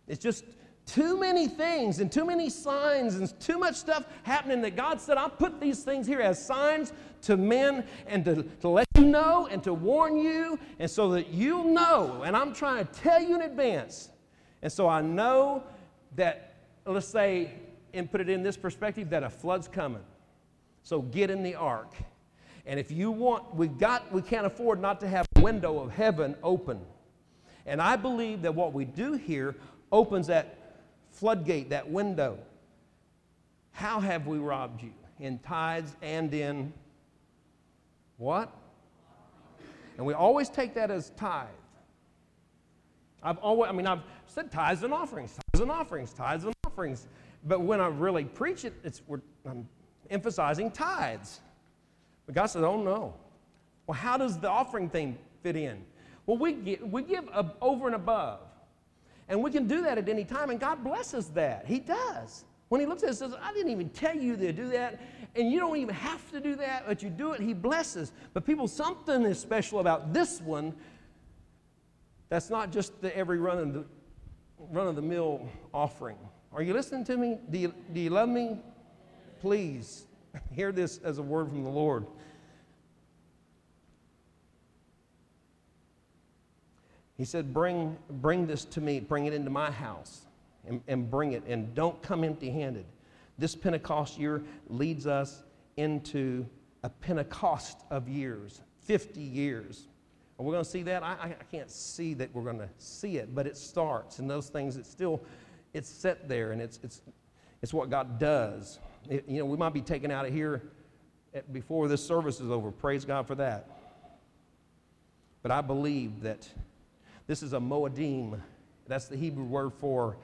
It's just too many things and too many signs and too much stuff happening that God said, I'll put these things here as signs to men and to, to let you know and to warn you, and so that you'll know. And I'm trying to tell you in advance. And so I know that, let's say, and put it in this perspective, that a flood's coming. So get in the ark. And if you want, we got, we can't afford not to have a window of heaven open. And I believe that what we do here opens that floodgate, that window. How have we robbed you? In tithes and in what? And we always take that as tithe. I've always, I mean, I've said tithes and offerings, tithes and offerings, tithes and offerings. But when I really preach it, it's, I'm emphasizing tithes. But God says, oh no. Well, how does the offering thing fit in? Well, we give, we give over and above. And we can do that at any time, and God blesses that. He does. When He looks at it, says, I didn't even tell you to do that, and you don't even have to do that, but you do it, He blesses. But people, something is special about this one that's not just the every run of the, run of the mill offering. Are you listening to me? Do you, do you love me? Please hear this as a word from the Lord. He said, Bring, bring this to me, bring it into my house, and, and bring it, and don't come empty handed. This Pentecost year leads us into a Pentecost of years, 50 years. Are we going to see that? I, I can't see that we're going to see it, but it starts. And those things, it's still, it's set there, and it's, it's, it's what God does. It, you know, we might be taken out of here at, before this service is over. Praise God for that. But I believe that this is a moedim. That's the Hebrew word for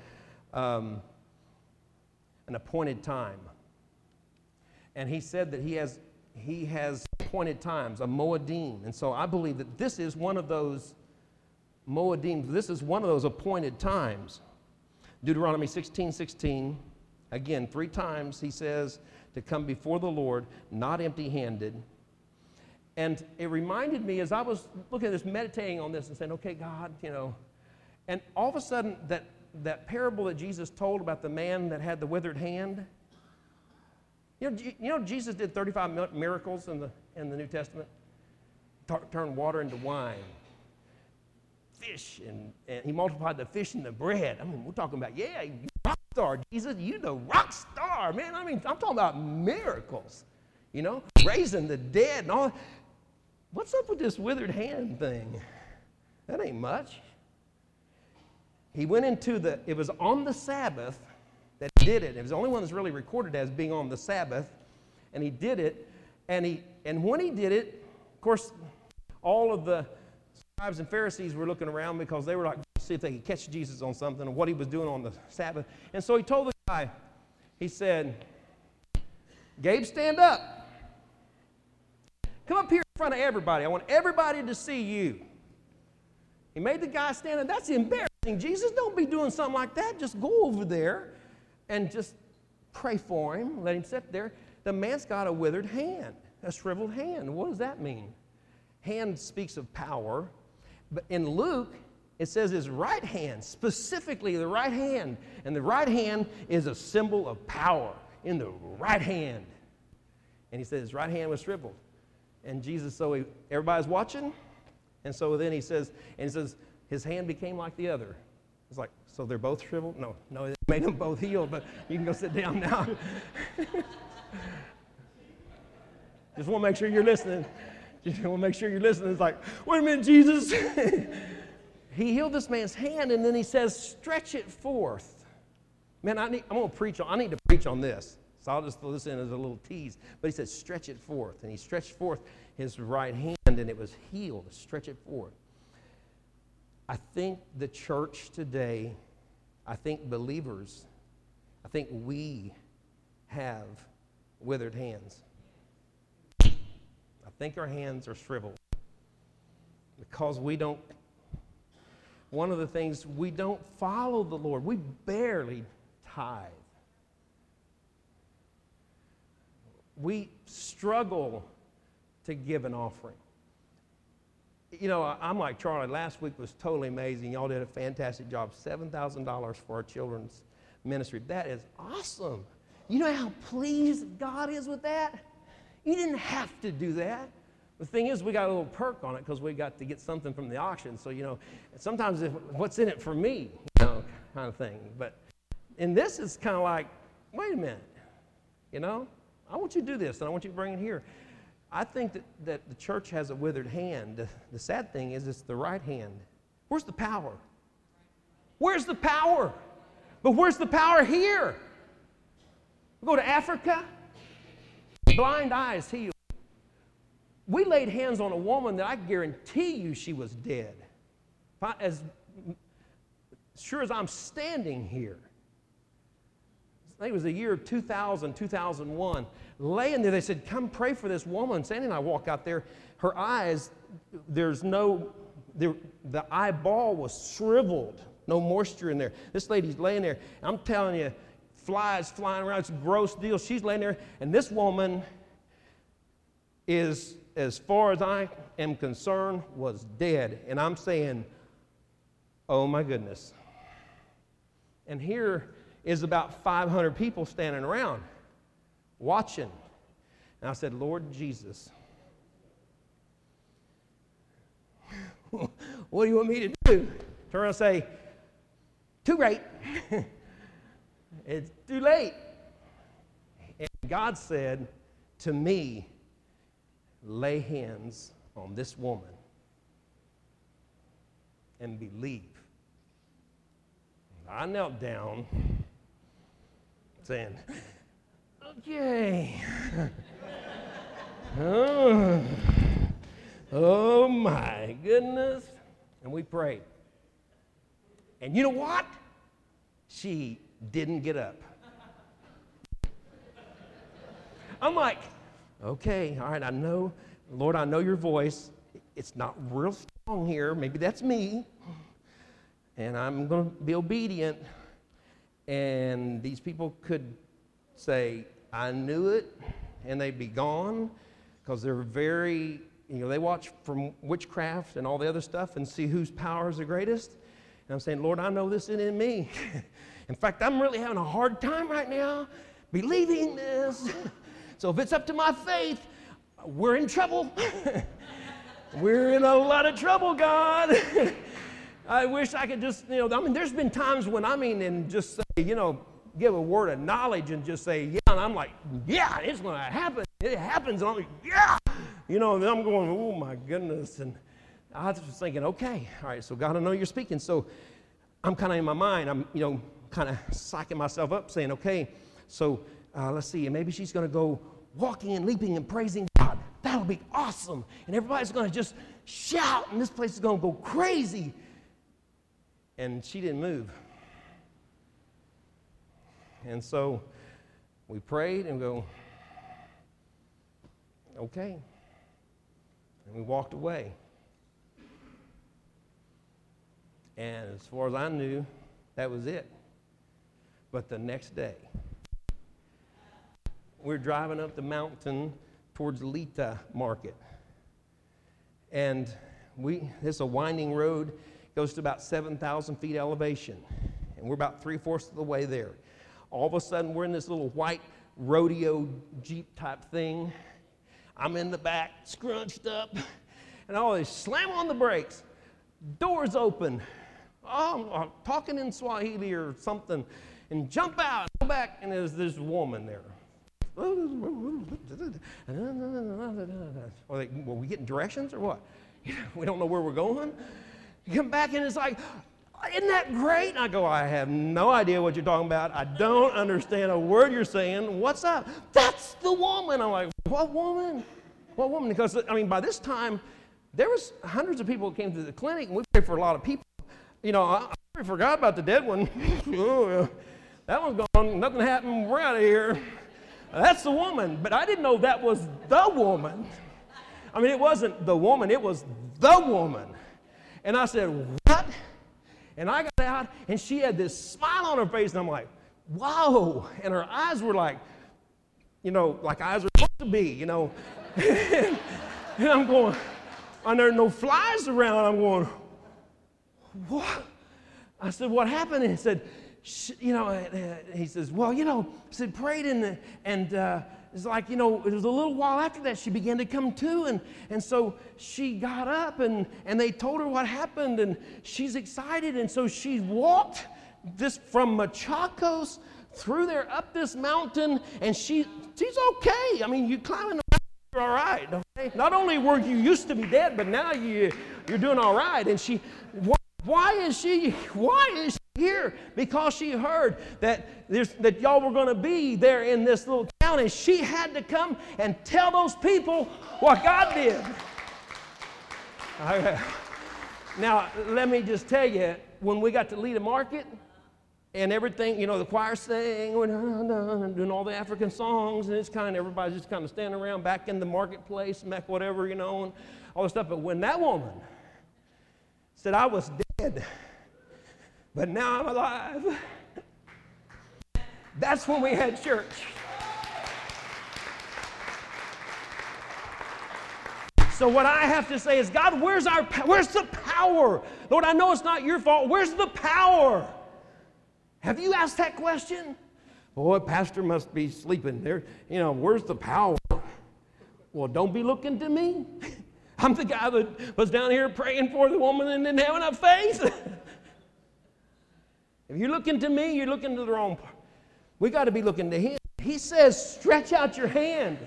um, an appointed time. And he said that he has, he has appointed times, a moedim. And so I believe that this is one of those moedim. This is one of those appointed times. Deuteronomy 16 16, again, three times he says to come before the Lord not empty handed. And it reminded me as I was looking at this, meditating on this, and saying, okay, God, you know. And all of a sudden, that, that parable that Jesus told about the man that had the withered hand, you know, you know Jesus did 35 miracles in the, in the New Testament? turned water into wine, fish, and, and he multiplied the fish and the bread. I mean, we're talking about, yeah, rock star, Jesus, you the rock star, man. I mean, I'm talking about miracles, you know, raising the dead and all. What's up with this withered hand thing? That ain't much. He went into the, it was on the Sabbath that he did it. It was the only one that's really recorded as being on the Sabbath. And he did it. And, he, and when he did it, of course, all of the scribes and Pharisees were looking around because they were like, see if they could catch Jesus on something and what he was doing on the Sabbath. And so he told the guy, he said, Gabe, stand up. Come up here front of everybody. I want everybody to see you. He made the guy stand up. That's embarrassing. Jesus, don't be doing something like that. Just go over there and just pray for him. Let him sit there. The man's got a withered hand, a shriveled hand. What does that mean? Hand speaks of power. But in Luke, it says his right hand, specifically the right hand. And the right hand is a symbol of power in the right hand. And he says his right hand was shriveled. And Jesus, so he, everybody's watching. And so then he says, and he says, his hand became like the other. It's like, so they're both shriveled? No, no, it made them both healed, but you can go sit down now. Just want to make sure you're listening. Just want to make sure you're listening. It's like, wait a minute, Jesus. he healed this man's hand, and then he says, stretch it forth. Man, I need, I'm going to preach on, I need to preach on this. So I'll just throw this in as a little tease. But he said, stretch it forth. And he stretched forth his right hand and it was healed. Stretch it forth. I think the church today, I think believers, I think we have withered hands. I think our hands are shriveled because we don't, one of the things, we don't follow the Lord. We barely tithe. We struggle to give an offering. You know, I'm like Charlie. Last week was totally amazing. Y'all did a fantastic job. $7,000 for our children's ministry. That is awesome. You know how pleased God is with that? You didn't have to do that. The thing is, we got a little perk on it because we got to get something from the auction. So, you know, sometimes if, what's in it for me, you know, kind of thing. But in this, it's kind of like, wait a minute, you know? I want you to do this, and I want you to bring it here. I think that, that the church has a withered hand. The, the sad thing is, it's the right hand. Where's the power? Where's the power? But where's the power here? We go to Africa, blind eyes healed. We laid hands on a woman that I guarantee you she was dead. As sure as I'm standing here, I think it was the year 2000, 2001, laying there. They said, Come pray for this woman. Sandy and I walk out there. Her eyes, there's no, there, the eyeball was shriveled, no moisture in there. This lady's laying there. I'm telling you, flies flying around. It's a gross deal. She's laying there, and this woman is, as far as I am concerned, was dead. And I'm saying, Oh my goodness. And here, is about 500 people standing around watching. And I said, Lord Jesus, what do you want me to do? Turn around and say, too late. it's too late. And God said to me, lay hands on this woman and believe. I knelt down saying, okay. oh, oh my goodness. And we prayed. And you know what? She didn't get up. I'm like, okay, all right, I know, Lord, I know your voice. It's not real strong here. Maybe that's me. And I'm going to be obedient. And these people could say, I knew it, and they'd be gone because they're very, you know, they watch from witchcraft and all the other stuff and see whose power is the greatest. And I'm saying, Lord, I know this isn't in me. in fact, I'm really having a hard time right now believing this. so if it's up to my faith, we're in trouble. we're in a lot of trouble, God. I wish I could just, you know, I mean, there's been times when I mean, and just say, you know, give a word of knowledge and just say, yeah, and I'm like, yeah, it's going to happen. It happens. And I'm like, yeah. You know, and I'm going, oh my goodness. And I was thinking, okay, all right, so God, I know you're speaking. So I'm kind of in my mind, I'm, you know, kind of psyching myself up, saying, okay, so uh, let's see, and maybe she's going to go walking and leaping and praising God. That'll be awesome. And everybody's going to just shout, and this place is going to go crazy. And she didn't move. And so we prayed and go, okay. And we walked away. And as far as I knew, that was it. But the next day, we're driving up the mountain towards Lita Market. And we, it's a winding road, goes to about 7,000 feet elevation. And we're about three fourths of the way there. All of a sudden, we're in this little white rodeo Jeep type thing. I'm in the back, scrunched up, and I always slam on the brakes. Doors open. Oh, I'm talking in Swahili or something, and jump out, go back, and there's this woman there. Are they, were we getting directions or what? We don't know where we're going. You come back and it's like, isn't that great? And I go, I have no idea what you're talking about. I don't understand a word you're saying. What's up? That's the woman. I'm like, what woman? What woman? Because, I mean, by this time, there was hundreds of people that came to the clinic, and we prayed for a lot of people. You know, I, I forgot about the dead one. that one's gone. Nothing happened. We're out of here. That's the woman. But I didn't know that was the woman. I mean, it wasn't the woman, it was the woman. And I said, What? And I got out, and she had this smile on her face, and I'm like, Whoa. And her eyes were like, you know, like eyes are supposed to be, you know. and I'm going, and there are no flies around. I'm going, What? I said, What happened? And he said, you know, uh, uh, he says, well, you know, I said, prayed and, and uh, it's like, you know, it was a little while after that she began to come to. And, and so she got up and, and they told her what happened and she's excited. And so she walked this from Machakos through there up this mountain and she, she's okay. I mean, you climbing the mountain, you're all right. Okay? Not only were you used to be dead, but now you, you're doing all right. And she, why is she, why is she here? Because she heard that, that y'all were going to be there in this little town, and she had to come and tell those people what God did. Now, let me just tell you, when we got to lead a Market, and everything, you know, the choir sang, uh, uh, doing all the African songs, and it's kind of everybody's just kind of standing around back in the marketplace, whatever, you know, and all this stuff. But when that woman said, I was dead, but now I'm alive. That's when we had church. So what I have to say is, God, where's our where's the power? Lord, I know it's not your fault. Where's the power? Have you asked that question? Boy, pastor must be sleeping there. You know, where's the power? Well, don't be looking to me. I'm the guy that was down here praying for the woman and didn't have enough faith. if you're looking to me, you're looking to the wrong part. We got to be looking to Him. he says, stretch out your hand.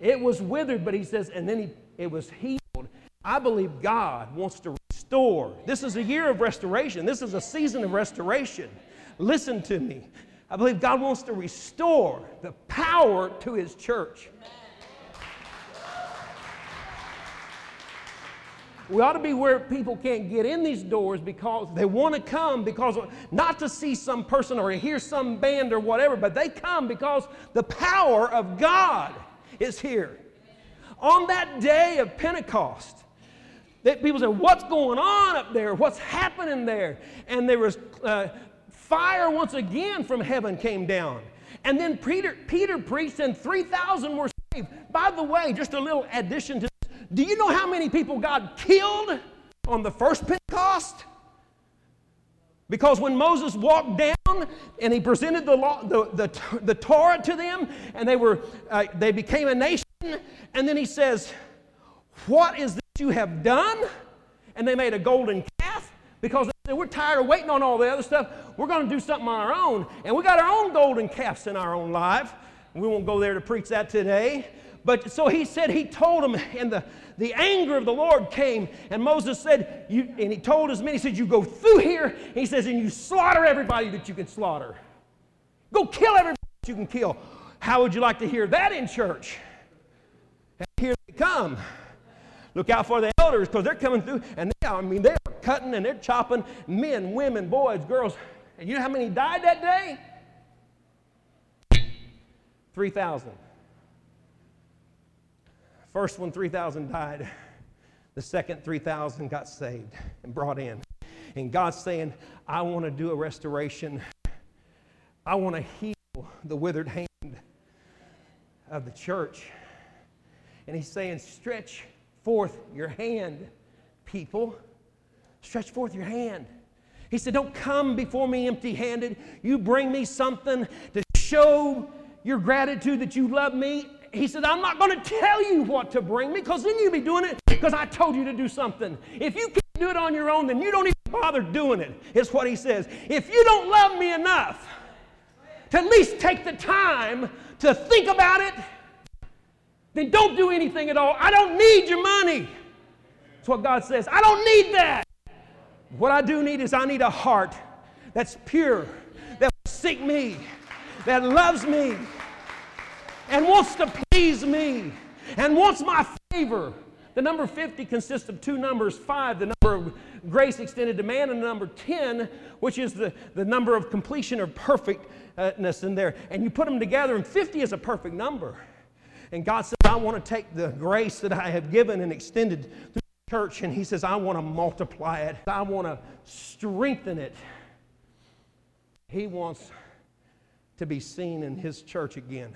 It was withered, but he says, and then he, it was healed. I believe God wants to restore. This is a year of restoration. This is a season of restoration. Listen to me. I believe God wants to restore the power to his church. We ought to be where people can't get in these doors because they want to come because not to see some person or hear some band or whatever, but they come because the power of God is here. On that day of Pentecost, that people said, "What's going on up there? What's happening there?" And there was uh, fire once again from heaven came down, and then Peter Peter preached, and three thousand were saved. By the way, just a little addition to do you know how many people God killed on the first Pentecost? Because when Moses walked down and he presented the, law, the, the, the Torah to them, and they, were, uh, they became a nation, and then he says, What is this you have done? And they made a golden calf because they said, We're tired of waiting on all the other stuff. We're going to do something on our own. And we got our own golden calves in our own life. We won't go there to preach that today. But so he said, he told him, and the, the anger of the Lord came. And Moses said, you, and he told his men, he said, You go through here. He says, And you slaughter everybody that you can slaughter. Go kill everybody that you can kill. How would you like to hear that in church? And here they come. Look out for the elders because they're coming through. And they, I mean, they are cutting and they're chopping men, women, boys, girls. And you know how many died that day? 3,000. First one, 3,000 died. The second, 3,000 got saved and brought in. And God's saying, I want to do a restoration. I want to heal the withered hand of the church. And He's saying, stretch forth your hand, people. Stretch forth your hand. He said, Don't come before me empty handed. You bring me something to show your gratitude that you love me he said, I'm not going to tell you what to bring me because then you'll be doing it because I told you to do something. If you can't do it on your own, then you don't even bother doing it, is what he says. If you don't love me enough to at least take the time to think about it, then don't do anything at all. I don't need your money. That's what God says. I don't need that. What I do need is I need a heart that's pure, that will seek me, that loves me, and wants to please me and wants my favor. The number 50 consists of two numbers five, the number of grace extended to man, and the number 10, which is the, the number of completion or perfectness in there. And you put them together, and 50 is a perfect number. And God says, I want to take the grace that I have given and extended through the church, and He says, I want to multiply it, I want to strengthen it. He wants to be seen in His church again.